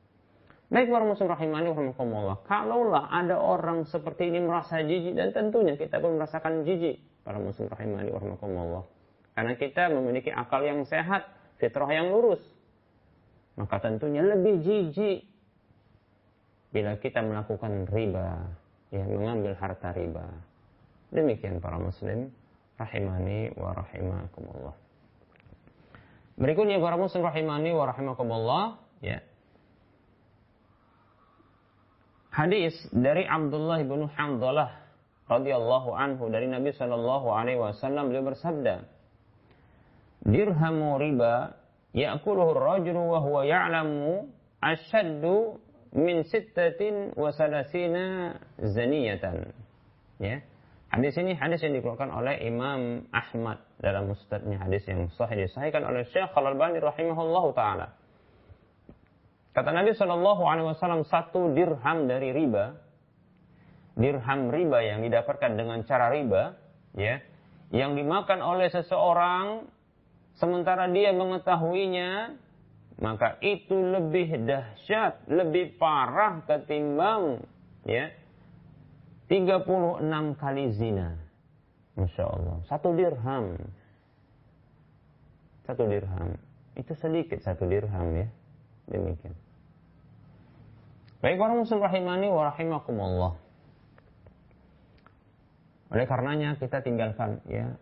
Baik para muslim rahimani rahimakumullah. Kalaulah ada orang seperti ini merasa jijik dan tentunya kita pun merasakan jijik para muslim rahimani rahimakumullah. Karena kita memiliki akal yang sehat, fitrah yang lurus. Maka tentunya lebih jijik bila kita melakukan riba, ya mengambil harta riba. Demikian para muslim rahimani wa rahimakumullah. Berikutnya para muslim rahimani wa rahimakumullah, ya. Hadis dari Abdullah bin Hamdalah radhiyallahu anhu dari Nabi sallallahu alaihi wasallam beliau bersabda, "Dirhamu riba ya'kuluhu ar-rajulu wa huwa ya'lamu ashaddu min sittatin wa salasina zaniyatan." Ya. Hadis ini hadis yang dikeluarkan oleh Imam Ahmad dalam mustadnya hadis yang sahih disahihkan oleh Syekh Al-Albani rahimahullahu taala. Kata Nabi Shallallahu alaihi wasallam satu dirham dari riba dirham riba yang didapatkan dengan cara riba ya yang dimakan oleh seseorang sementara dia mengetahuinya maka itu lebih dahsyat, lebih parah ketimbang ya 36 kali zina. Masya Allah. Satu dirham. Satu dirham. Itu sedikit satu dirham ya. Demikian. Baik para muslim rahimani wa rahimakumullah. Oleh karenanya kita tinggalkan ya.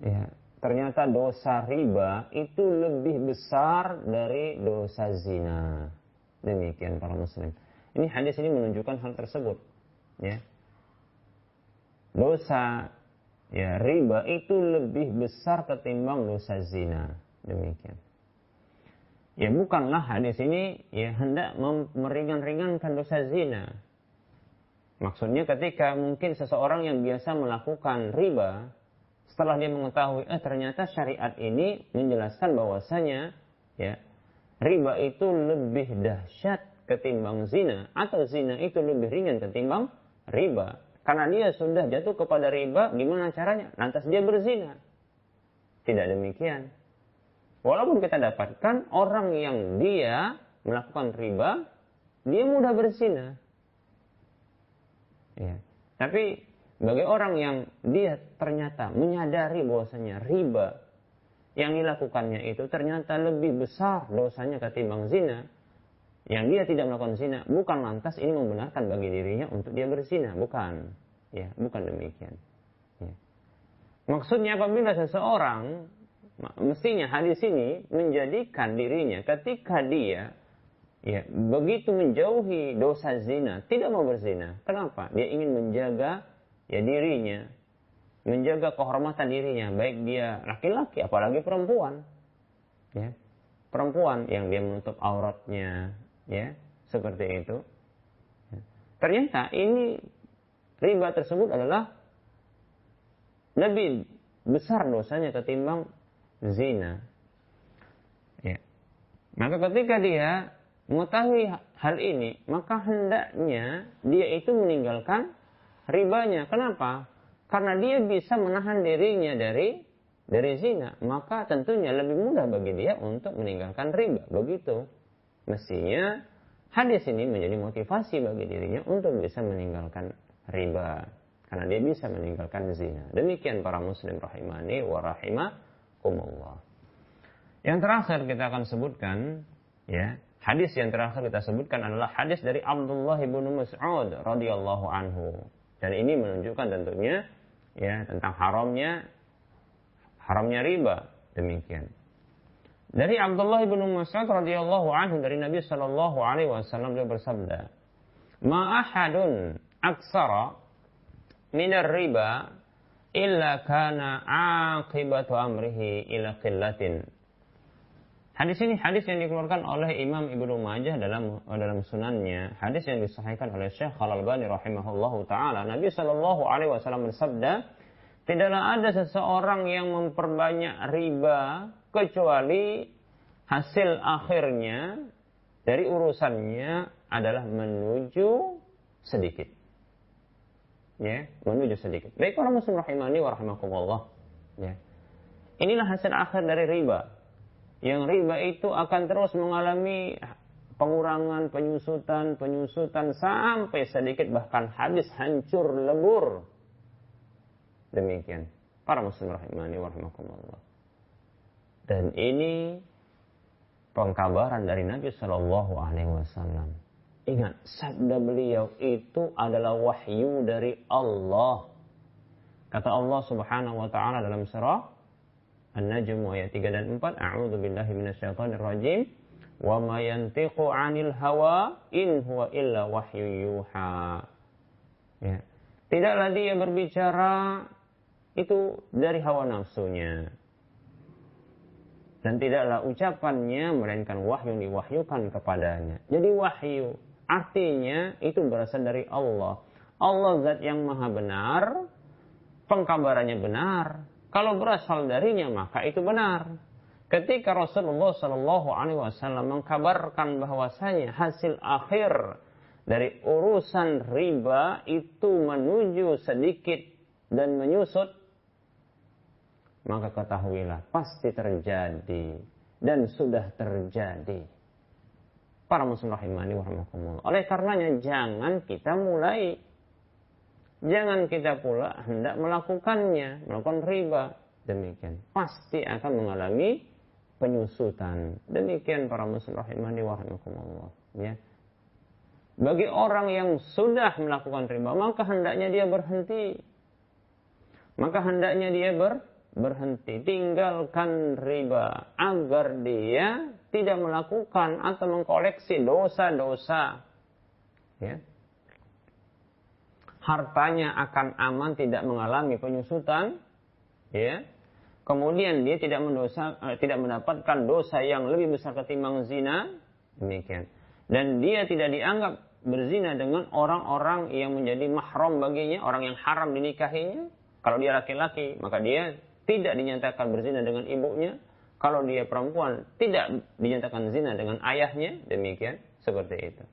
Ya, ternyata dosa riba itu lebih besar dari dosa zina. Demikian para muslim. Ini hadis ini menunjukkan hal tersebut. Ya dosa ya riba itu lebih besar ketimbang dosa zina. Demikian. Ya bukanlah hadis ini ya hendak meringan-ringankan dosa zina. Maksudnya ketika mungkin seseorang yang biasa melakukan riba setelah dia mengetahui eh ternyata syariat ini menjelaskan bahwasanya ya riba itu lebih dahsyat ketimbang zina atau zina itu lebih ringan ketimbang riba karena dia sudah jatuh kepada riba, gimana caranya? Lantas dia berzina. Tidak demikian. Walaupun kita dapatkan orang yang dia melakukan riba, dia mudah berzina. Ya. Tapi bagi orang yang dia ternyata menyadari bahwasanya riba yang dilakukannya itu ternyata lebih besar dosanya ketimbang zina, yang dia tidak melakukan zina bukan lantas ini membenarkan bagi dirinya untuk dia berzina, bukan. Ya, bukan demikian. Ya. Maksudnya apabila seseorang mestinya hadis ini menjadikan dirinya ketika dia ya begitu menjauhi dosa zina, tidak mau berzina. Kenapa? Dia ingin menjaga ya dirinya, menjaga kehormatan dirinya, baik dia laki-laki apalagi perempuan. Ya. Perempuan yang dia menutup auratnya, ya seperti itu. Ternyata ini riba tersebut adalah lebih besar dosanya ketimbang zina. Ya. Maka ketika dia mengetahui hal ini, maka hendaknya dia itu meninggalkan ribanya. Kenapa? Karena dia bisa menahan dirinya dari dari zina, maka tentunya lebih mudah bagi dia untuk meninggalkan riba. Begitu. Mestinya hadis ini menjadi motivasi bagi dirinya untuk bisa meninggalkan riba. Karena dia bisa meninggalkan zina. Demikian para muslim rahimani wa rahimakumullah. Yang terakhir kita akan sebutkan, ya, hadis yang terakhir kita sebutkan adalah hadis dari Abdullah bin Mas'ud radhiyallahu anhu. Dan ini menunjukkan tentunya ya tentang haramnya haramnya riba. Demikian. Dari Abdullah bin Mas'ud radhiyallahu anhu dari Nabi sallallahu alaihi wasallam dia bersabda, "Ma ahadun aksara minar riba illa kana aqibatu amrihi ila qillatin." Hadis ini hadis yang dikeluarkan oleh Imam Ibnu Majah dalam dalam sunannya, hadis yang disahihkan oleh Syekh Al-Albani rahimahullahu taala. Nabi sallallahu alaihi wasallam bersabda, "Tidaklah ada seseorang yang memperbanyak riba kecuali hasil akhirnya dari urusannya adalah menuju sedikit. Ya, menuju sedikit. Baik para muslim rahimani wa rahimakumullah. Ya. Inilah hasil akhir dari riba. Yang riba itu akan terus mengalami pengurangan, penyusutan, penyusutan sampai sedikit bahkan habis hancur lebur. Demikian. Para muslim rahimani wa rahimakumullah. Dan ini pengkabaran dari Nabi Shallallahu Alaihi Wasallam. Ingat, sabda beliau itu adalah wahyu dari Allah. Kata Allah Subhanahu wa taala dalam surah An-Najm ayat 3 dan 4, A'udzu billahi minasyaitonir rajim. Wa ma yantiqu 'anil hawa in huwa illa wahyu yuha. Ya. Tidaklah dia berbicara itu dari hawa nafsunya. Dan tidaklah ucapannya melainkan wahyu yang diwahyukan kepadanya. Jadi wahyu artinya itu berasal dari Allah. Allah zat yang maha benar, pengkabarannya benar. Kalau berasal darinya maka itu benar. Ketika Rasulullah Shallallahu Alaihi Wasallam mengkabarkan bahwasanya hasil akhir dari urusan riba itu menuju sedikit dan menyusut, maka ketahuilah pasti terjadi dan sudah terjadi. Para muslim rahimani. Oleh karenanya jangan kita mulai jangan kita pula hendak melakukannya, melakukan riba. Demikian. Pasti akan mengalami penyusutan. Demikian para muslim rahimani wa. Ya. Bagi orang yang sudah melakukan riba, maka hendaknya dia berhenti. Maka hendaknya dia ber, berhenti. Tinggalkan riba agar dia tidak melakukan atau mengkoleksi dosa-dosa. Ya. Hartanya akan aman tidak mengalami penyusutan. Ya. Kemudian dia tidak mendosa uh, tidak mendapatkan dosa yang lebih besar ketimbang zina demikian. Dan dia tidak dianggap berzina dengan orang-orang yang menjadi mahram baginya orang yang haram dinikahinya. Kalau dia laki-laki maka dia tidak dinyatakan berzina dengan ibunya. Kalau dia perempuan tidak dinyatakan zina dengan ayahnya demikian. Seperti itu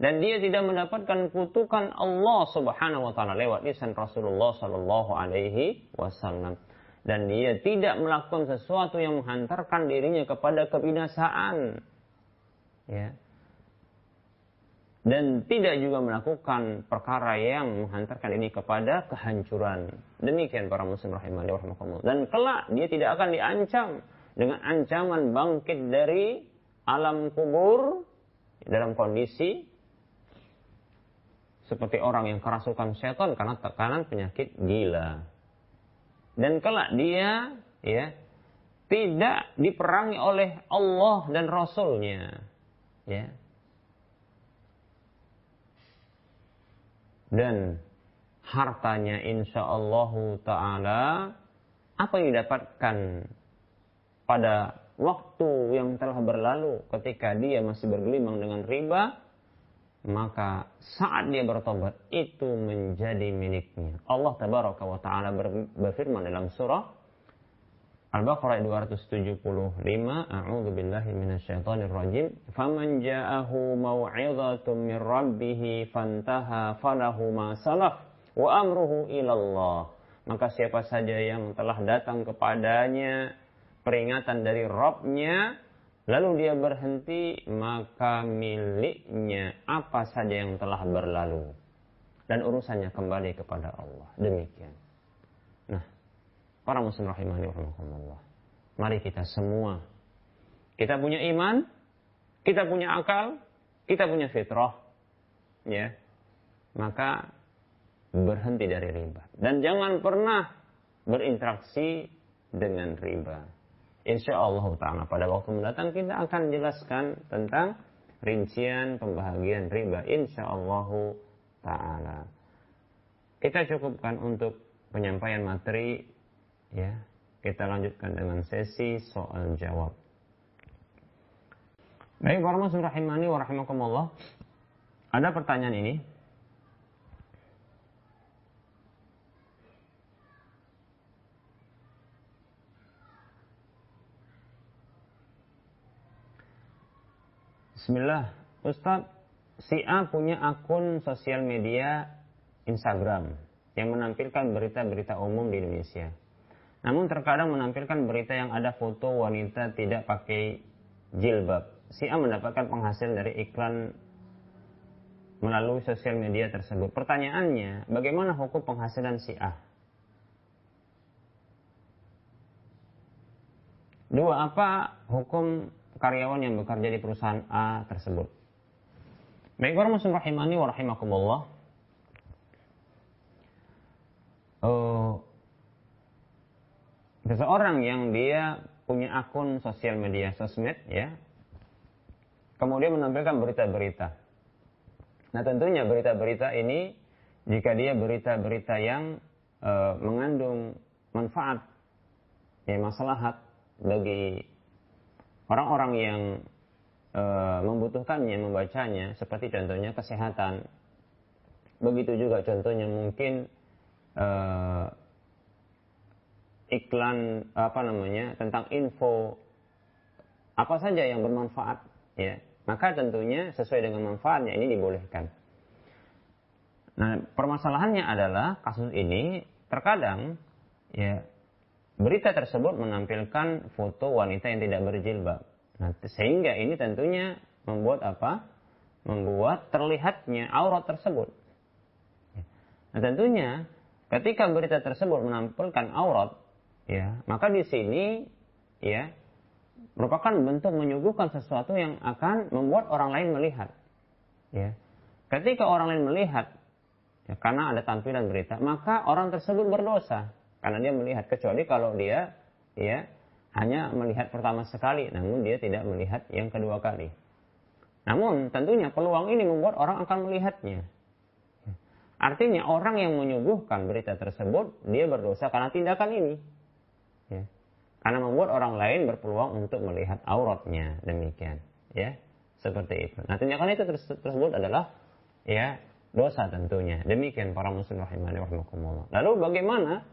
dan dia tidak mendapatkan kutukan Allah Subhanahu wa taala lewat lisan Rasulullah sallallahu alaihi wasallam. Dan dia tidak melakukan sesuatu yang menghantarkan dirinya kepada kebinasaan. Ya. Dan tidak juga melakukan perkara yang menghantarkan ini kepada kehancuran. Demikian para muslim rahimahnya rahimakumullah. Dan kelak dia tidak akan diancam dengan ancaman bangkit dari alam kubur dalam kondisi seperti orang yang kerasukan setan karena tekanan penyakit gila. Dan kelak dia ya tidak diperangi oleh Allah dan Rasulnya ya. Dan hartanya insya Allah taala apa yang didapatkan pada waktu yang telah berlalu ketika dia masih bergelimang dengan riba maka saat dia bertobat itu menjadi miliknya. Allah tabaraka wa taala berfirman dalam surah Al-Baqarah 275, A'udzu billahi minasyaitonir rajim. Faman ja'ahu mau'izatun min rabbih fantaha falahu ma salaf wa amruhu ilallah. Maka siapa saja yang telah datang kepadanya peringatan dari Rabbnya lalu dia berhenti, maka miliknya apa saja yang telah berlalu. Dan urusannya kembali kepada Allah. Demikian. Nah, para muslim rahimahni Allah. Mari kita semua. Kita punya iman, kita punya akal, kita punya fitrah. Ya. Maka berhenti dari riba. Dan jangan pernah berinteraksi dengan riba. Insya Allah Ta'ala pada waktu mendatang kita akan jelaskan tentang rincian pembahagian riba. Insya Allah Ta'ala. Kita cukupkan untuk penyampaian materi. ya Kita lanjutkan dengan sesi soal jawab. Baik, warahmatullahi rahimani wa rahimakumullah. Ada pertanyaan ini. Bismillah, Ustadz, si A punya akun sosial media Instagram yang menampilkan berita-berita umum di Indonesia. Namun terkadang menampilkan berita yang ada foto wanita tidak pakai jilbab. Si A mendapatkan penghasilan dari iklan melalui sosial media tersebut. Pertanyaannya, bagaimana hukum penghasilan si A? Dua, apa hukum karyawan yang bekerja di perusahaan A tersebut? Baik, para muslim rahimani wa rahimakumullah. Uh, seseorang yang dia punya akun sosial media sosmed ya kemudian menampilkan berita-berita nah tentunya berita-berita ini jika dia berita-berita yang uh, mengandung manfaat ya maslahat bagi orang-orang yang uh, membutuhkannya membacanya seperti contohnya kesehatan begitu juga contohnya mungkin uh, iklan apa namanya tentang info apa saja yang bermanfaat ya maka tentunya sesuai dengan manfaatnya ini dibolehkan. Nah permasalahannya adalah kasus ini terkadang ya berita tersebut menampilkan foto wanita yang tidak berjilbab. Nah, sehingga ini tentunya membuat apa? Membuat terlihatnya aurat tersebut. Nah, tentunya ketika berita tersebut menampilkan aurat, ya maka di sini ya merupakan bentuk menyuguhkan sesuatu yang akan membuat orang lain melihat ya ketika orang lain melihat ya, karena ada tampilan berita maka orang tersebut berdosa karena dia melihat kecuali kalau dia ya hanya melihat pertama sekali namun dia tidak melihat yang kedua kali namun tentunya peluang ini membuat orang akan melihatnya Artinya orang yang menyuguhkan berita tersebut dia berdosa karena tindakan ini. Ya. Karena membuat orang lain berpeluang untuk melihat auratnya demikian, ya. Seperti itu. Nah, tindakan itu tersebut adalah ya dosa tentunya. Demikian para muslim rahimani rahimakumullah. Lalu bagaimana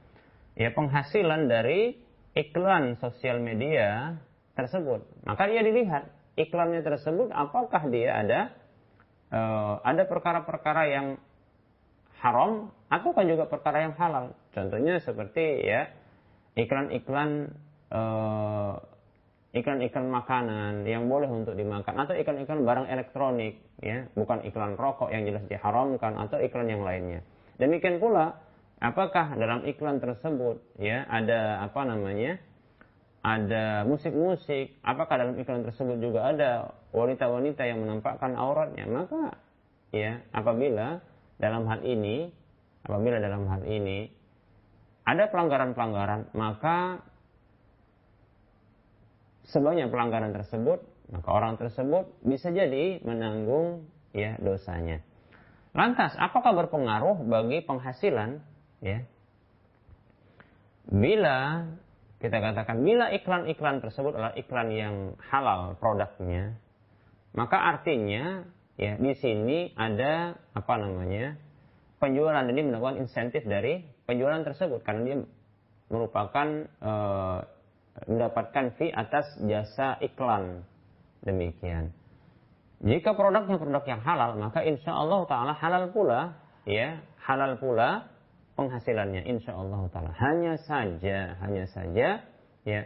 ya penghasilan dari iklan sosial media tersebut? Maka dia dilihat iklannya tersebut apakah dia ada uh, ada perkara-perkara yang haram ataukah juga perkara yang halal. Contohnya seperti ya iklan-iklan uh, iklan-iklan makanan yang boleh untuk dimakan atau iklan-iklan barang elektronik ya bukan iklan rokok yang jelas diharamkan atau iklan yang lainnya demikian pula apakah dalam iklan tersebut ya ada apa namanya ada musik-musik apakah dalam iklan tersebut juga ada wanita-wanita yang menampakkan auratnya maka ya apabila dalam hal ini apabila dalam hal ini ada pelanggaran-pelanggaran maka sebanyak pelanggaran tersebut, maka orang tersebut bisa jadi menanggung ya dosanya. Lantas, apakah berpengaruh bagi penghasilan? Ya, bila kita katakan bila iklan-iklan tersebut adalah iklan yang halal produknya, maka artinya ya di sini ada apa namanya penjualan ini mendapatkan insentif dari penjualan tersebut karena dia merupakan uh, mendapatkan fee atas jasa iklan. Demikian. Jika produknya produk yang halal, maka insya Allah taala halal pula, ya halal pula penghasilannya insya Allah taala. Hanya saja, hanya saja, ya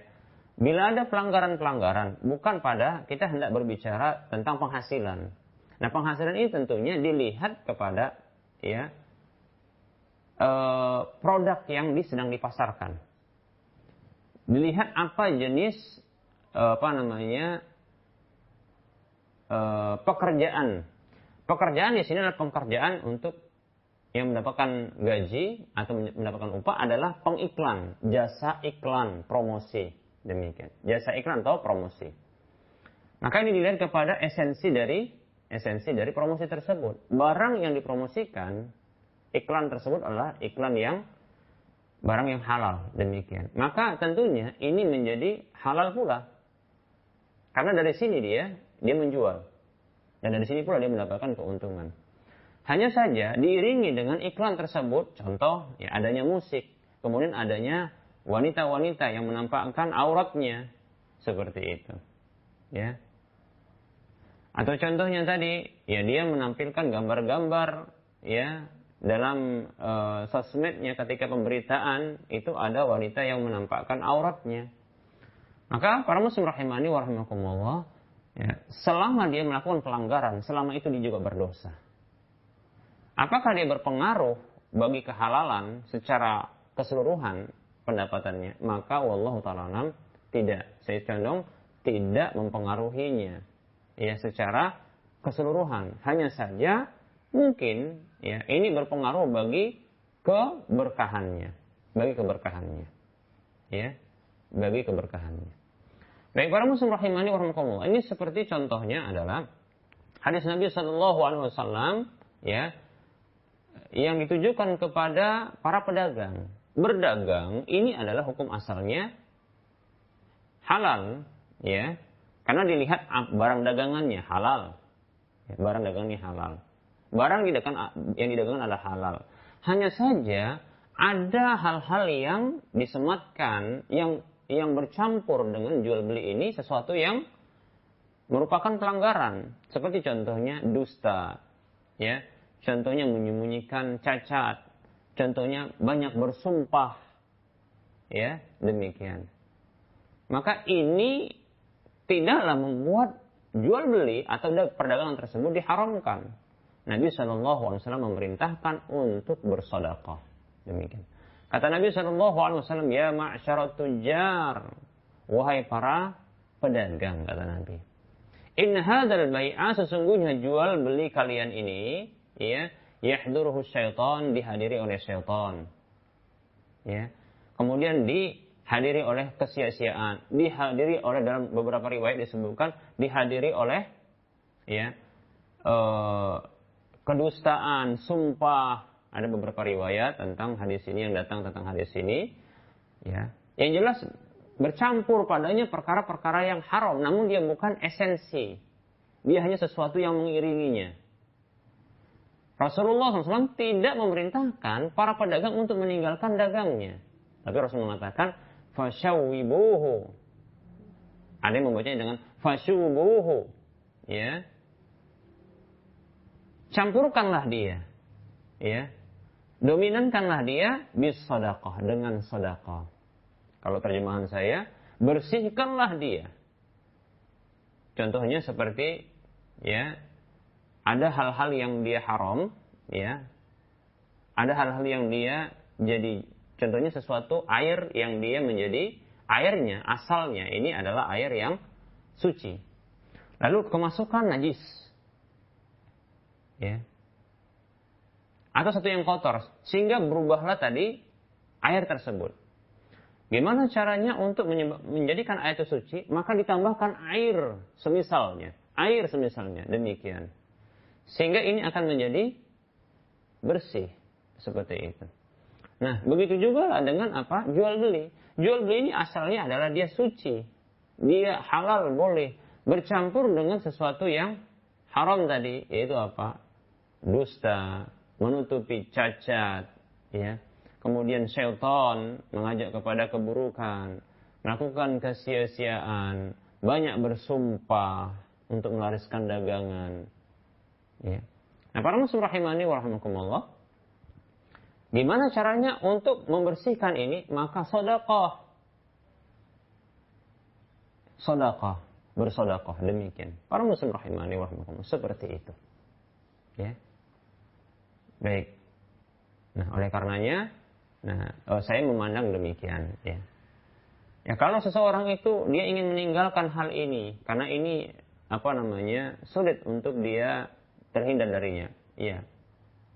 bila ada pelanggaran-pelanggaran, bukan pada kita hendak berbicara tentang penghasilan. Nah penghasilan ini tentunya dilihat kepada ya eh, produk yang sedang dipasarkan dilihat apa jenis uh, apa namanya uh, pekerjaan. Pekerjaan di sini adalah pekerjaan untuk yang mendapatkan gaji atau mendapatkan upah adalah pengiklan, jasa iklan, promosi. Demikian. Jasa iklan atau promosi. Maka ini dilihat kepada esensi dari esensi dari promosi tersebut. Barang yang dipromosikan, iklan tersebut adalah iklan yang barang yang halal demikian. Maka tentunya ini menjadi halal pula. Karena dari sini dia dia menjual. Dan dari sini pula dia mendapatkan keuntungan. Hanya saja diiringi dengan iklan tersebut, contoh ya adanya musik, kemudian adanya wanita-wanita yang menampakkan auratnya seperti itu. Ya. Atau contohnya tadi, ya dia menampilkan gambar-gambar ya dalam uh, sosmednya ketika pemberitaan itu ada wanita yang menampakkan auratnya. Maka para muslim rahimani wa rahimakumullah, ya, selama dia melakukan pelanggaran, selama itu dia juga berdosa. Apakah dia berpengaruh bagi kehalalan secara keseluruhan pendapatannya? Maka wallahu taala Tidak. Saya condong tidak mempengaruhinya. Ya, secara keseluruhan. Hanya saja mungkin ya ini berpengaruh bagi keberkahannya. Bagi keberkahannya. Ya, bagi keberkahannya. Baik para muslim rahimani. Ini seperti contohnya adalah hadis Nabi Shallallahu alaihi wasallam ya yang ditujukan kepada para pedagang. Berdagang ini adalah hukum asalnya halal, ya, karena dilihat barang dagangannya halal, ya, barang dagangannya halal. Barang yang didagangkan adalah halal. Hanya saja ada hal-hal yang disematkan yang yang bercampur dengan jual beli ini sesuatu yang merupakan pelanggaran. Seperti contohnya dusta, ya, contohnya menyembunyikan cacat, contohnya banyak bersumpah. Ya, demikian. Maka ini tidaklah membuat jual beli atau perdagangan tersebut diharamkan. Nabi Shallallahu Alaihi Wasallam memerintahkan untuk bersedekah. Demikian. Kata Nabi Shallallahu Alaihi Wasallam, ya ma'syarat tujar, wahai para pedagang, kata Nabi. In hadal bai'a sesungguhnya jual beli kalian ini ya yahduruhu syaitan dihadiri oleh syaitan. Ya. Kemudian dihadiri oleh kesia-siaan dihadiri oleh dalam beberapa riwayat disebutkan dihadiri oleh ya uh, kedustaan sumpah. Ada beberapa riwayat tentang hadis ini yang datang tentang hadis ini ya. Yang jelas bercampur padanya perkara-perkara yang haram namun dia bukan esensi. Dia hanya sesuatu yang mengiringinya Rasulullah SAW tidak memerintahkan para pedagang untuk meninggalkan dagangnya. Tapi Rasul mengatakan, fasyawibuhu. Ada yang membacanya dengan fasyubuhu. Ya. Campurkanlah dia. Ya. Dominankanlah dia bis dengan sadaqah. Kalau terjemahan saya, bersihkanlah dia. Contohnya seperti ya ada hal-hal yang dia haram, ya. Ada hal-hal yang dia jadi contohnya sesuatu air yang dia menjadi airnya asalnya ini adalah air yang suci. Lalu kemasukan najis. Ya. Atau satu yang kotor sehingga berubahlah tadi air tersebut. Gimana caranya untuk menjadikan air itu suci? Maka ditambahkan air semisalnya. Air semisalnya. Demikian. Sehingga ini akan menjadi bersih seperti itu. Nah, begitu juga dengan apa? Jual beli. Jual beli ini asalnya adalah dia suci. Dia halal boleh bercampur dengan sesuatu yang haram tadi, yaitu apa? Dusta, menutupi cacat, ya. Kemudian syaitan mengajak kepada keburukan, melakukan kesia-siaan, banyak bersumpah untuk melariskan dagangan, Ya. Nah, para muslim rahimani wa rahmakumullah. Gimana caranya untuk membersihkan ini? Maka sodakoh. Sodakoh. Bersodakoh. Demikian. Para muslim rahimani wa rahmakumullah. Seperti itu. Ya. Baik. Nah, oleh karenanya, nah, oh, saya memandang demikian. Ya. Ya kalau seseorang itu dia ingin meninggalkan hal ini karena ini apa namanya sulit untuk dia terhindar darinya. Iya.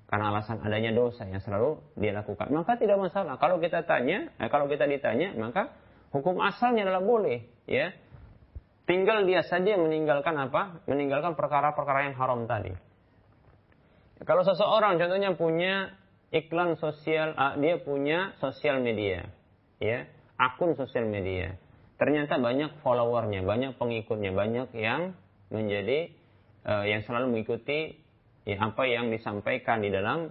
Karena alasan adanya dosa yang selalu dia lakukan. Maka tidak masalah. Kalau kita tanya, eh, kalau kita ditanya, maka hukum asalnya adalah boleh. Ya. Tinggal dia saja yang meninggalkan apa? Meninggalkan perkara-perkara yang haram tadi. Kalau seseorang contohnya punya iklan sosial, ah, dia punya sosial media, ya, akun sosial media. Ternyata banyak followernya, banyak pengikutnya, banyak yang menjadi uh, yang selalu mengikuti ya, apa yang disampaikan di dalam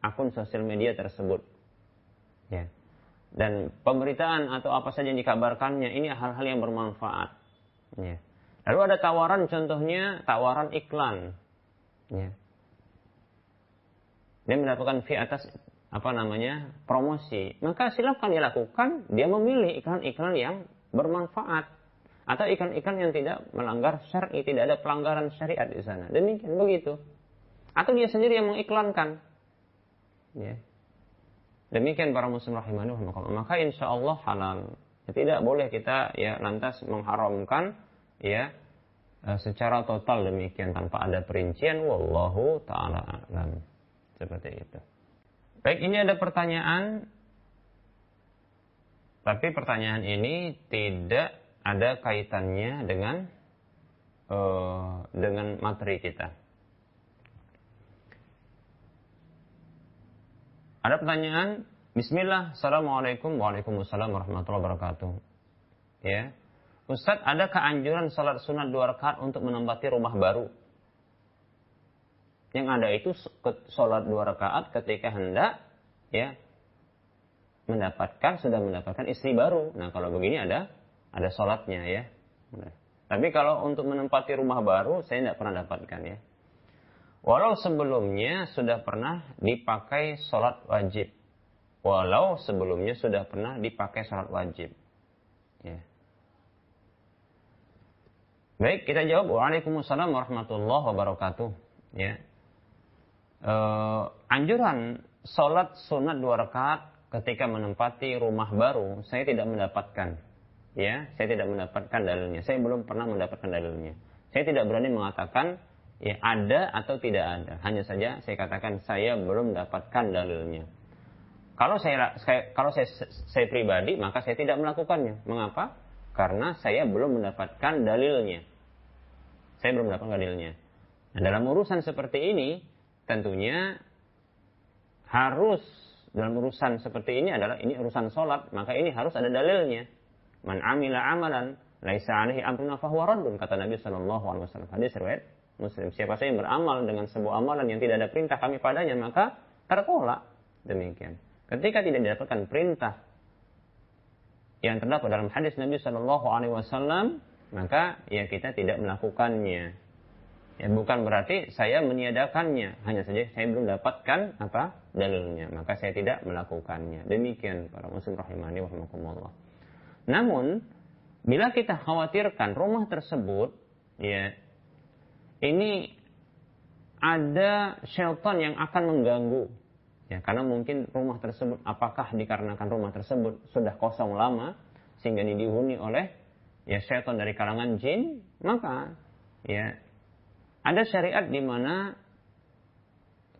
akun sosial media tersebut. Ya. Dan pemberitaan atau apa saja yang dikabarkannya ini hal-hal yang bermanfaat. Ya. Lalu ada tawaran contohnya tawaran iklan. Ya. Dia mendapatkan fee atas apa namanya promosi. Maka silakan dilakukan. Dia memilih iklan-iklan yang bermanfaat atau ikan-ikan yang tidak melanggar syar'i, tidak ada pelanggaran syariat di sana. Demikian begitu. Atau dia sendiri yang mengiklankan. Ya. Demikian para muslim rahimani Maka insya Allah halal. Ya, tidak boleh kita ya lantas mengharamkan ya eh, secara total demikian tanpa ada perincian wallahu taala alam. Seperti itu. Baik, ini ada pertanyaan tapi pertanyaan ini tidak ada kaitannya dengan uh, dengan materi kita. Ada pertanyaan? Bismillah, Assalamualaikum, Waalaikumsalam warahmatullahi wabarakatuh. Ya, Ustadz, ada keanjuran sholat sunat dua rakaat untuk menempati rumah baru? Yang ada itu sholat dua rakaat ketika hendak ya mendapatkan sudah mendapatkan istri baru. Nah kalau begini ada ada sholatnya ya. Tapi kalau untuk menempati rumah baru saya tidak pernah dapatkan ya. Walau sebelumnya sudah pernah dipakai sholat wajib. Walau sebelumnya sudah pernah dipakai sholat wajib. Ya. Baik, kita jawab. Waalaikumsalam warahmatullahi wabarakatuh. Ya. E, anjuran sholat sunat dua rakaat ketika menempati rumah baru, saya tidak mendapatkan. Ya, saya tidak mendapatkan dalilnya. Saya belum pernah mendapatkan dalilnya. Saya tidak berani mengatakan ya ada atau tidak ada. Hanya saja saya katakan saya belum mendapatkan dalilnya. Kalau saya, saya kalau saya, saya pribadi maka saya tidak melakukannya. Mengapa? Karena saya belum mendapatkan dalilnya. Saya belum mendapatkan dalilnya. Nah, dalam urusan seperti ini tentunya harus dalam urusan seperti ini adalah ini urusan sholat maka ini harus ada dalilnya. Man amila amalan laisa alaihi amruna fahuwa raddun kata Nabi sallallahu alaihi wasallam. Hadis riwayat Muslim. Siapa saja yang beramal dengan sebuah amalan yang tidak ada perintah kami padanya, maka tertolak. Demikian. Ketika tidak didapatkan perintah yang terdapat dalam hadis Nabi Shallallahu Alaihi Wasallam, maka ya kita tidak melakukannya. Ya bukan berarti saya meniadakannya, hanya saja saya belum dapatkan apa dalilnya, maka saya tidak melakukannya. Demikian para muslim rahimani wa Namun bila kita khawatirkan rumah tersebut ya ini ada syaitan yang akan mengganggu. Ya, karena mungkin rumah tersebut apakah dikarenakan rumah tersebut sudah kosong lama sehingga ini dihuni oleh ya syaitan dari kalangan jin, maka ya ada syariat di mana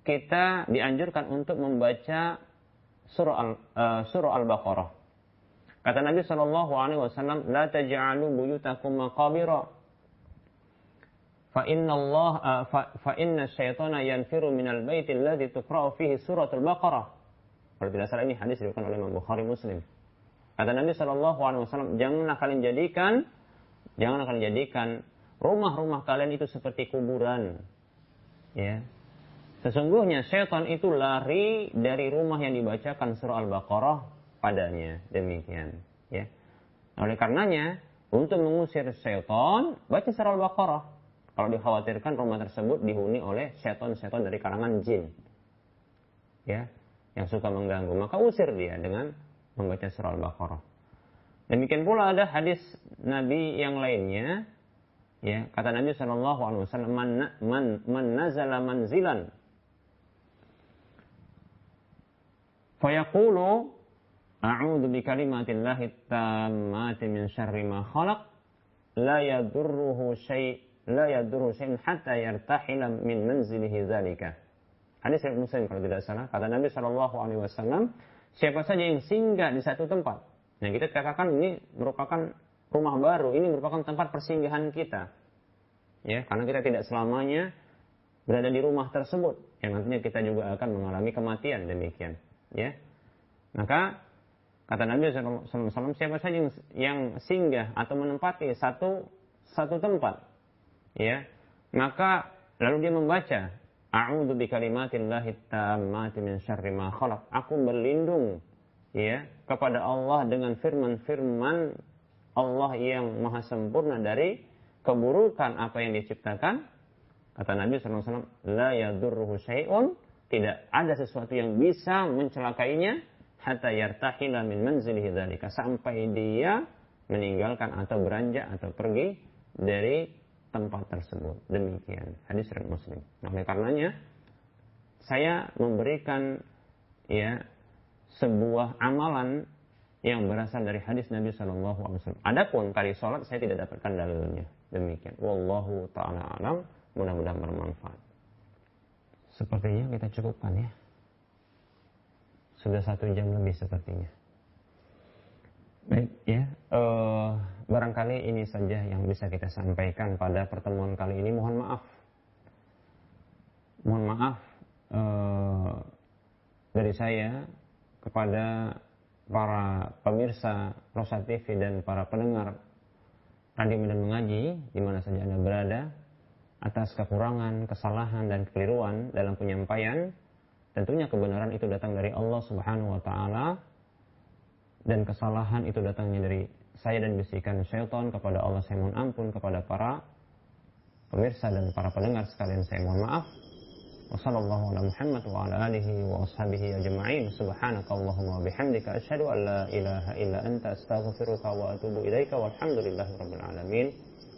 kita dianjurkan untuk membaca surah al, uh, surah al-Baqarah. Kata Nabi Shallallahu Alaihi Wasallam, "La taj'alu buyutakum maqabira. Fa inna Allah uh, fa, fa inna syaitana yanfiru minal baiti alladhi tuqra'u fihi suratul baqarah. Kalau tidak salah ini hadis diriwayatkan oleh Imam Bukhari Muslim. Kata Nabi Shallallahu alaihi wasallam janganlah kalian jadikan janganlah kalian jadikan rumah-rumah kalian itu seperti kuburan. Ya. Sesungguhnya syaitan itu lari dari rumah yang dibacakan surah Al-Baqarah padanya demikian ya oleh karenanya untuk mengusir syaitan baca surah Al-Baqarah kalau dikhawatirkan rumah tersebut dihuni oleh seton-seton dari kalangan jin. Ya, yang suka mengganggu, maka usir dia dengan membaca surah Al-Baqarah. Demikian pula ada hadis Nabi yang lainnya, ya kata Nabi Alaihi Wasallam, man, man, man nazala manzilan, fayaqulu A'udzu bi kalimatillahi tammati min syarri ma khalaq la yadurruhu syai' la yadurru syai'un hatta yartahila min manzilihi dzalika. Hadis riwayat Muslim kalau tidak salah, kata Nabi Shallallahu alaihi wasallam, siapa saja yang singgah di satu tempat. Nah, kita katakan ini merupakan rumah baru, ini merupakan tempat persinggahan kita. Ya, karena kita tidak selamanya berada di rumah tersebut yang nantinya kita juga akan mengalami kematian demikian, ya. Maka kata Nabi SAW, siapa saja yang, yang singgah atau menempati satu satu tempat ya maka lalu dia membaca A'udzu tammati min syarri ma khalaq. Aku berlindung ya kepada Allah dengan firman-firman Allah yang maha sempurna dari keburukan apa yang diciptakan. Kata Nabi SAW, La yadurruhu syai'un. Tidak ada sesuatu yang bisa mencelakainya. Hatta yartahila min manzilihi dhalika. Sampai dia meninggalkan atau beranjak atau pergi dari tempat tersebut. Demikian hadis riwayat Muslim. Oleh karenanya saya memberikan ya sebuah amalan yang berasal dari hadis Nabi Shallallahu Alaihi Wasallam. Adapun kali sholat saya tidak dapatkan dalilnya. Demikian. Wallahu taala alam. Mudah-mudahan bermanfaat. Sepertinya kita cukupkan ya. Sudah satu jam lebih sepertinya. Baik ya. Uh, barangkali ini saja yang bisa kita sampaikan pada pertemuan kali ini. Mohon maaf. Mohon maaf uh, dari saya kepada para pemirsa Rosa TV dan para pendengar Radio Medan Mengaji di mana saja Anda berada atas kekurangan, kesalahan dan kekeliruan dalam penyampaian Tentunya kebenaran itu datang dari Allah Subhanahu wa taala dan kesalahan itu datangnya dari saya dan bisikan syaitan kepada Allah saya mohon ampun kepada para pemirsa dan para pendengar sekalian saya mohon maaf. Wassallallahu Muhammad wa ala alihi wa ashabihi ajma'in. Subhanakallahumma wa bihamdika asyhadu an la ilaha illa anta astaghfiruka wa atubu ilaika walhamdulillahi rabbil alamin.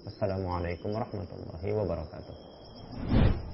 Wassalamualaikum warahmatullahi wabarakatuh.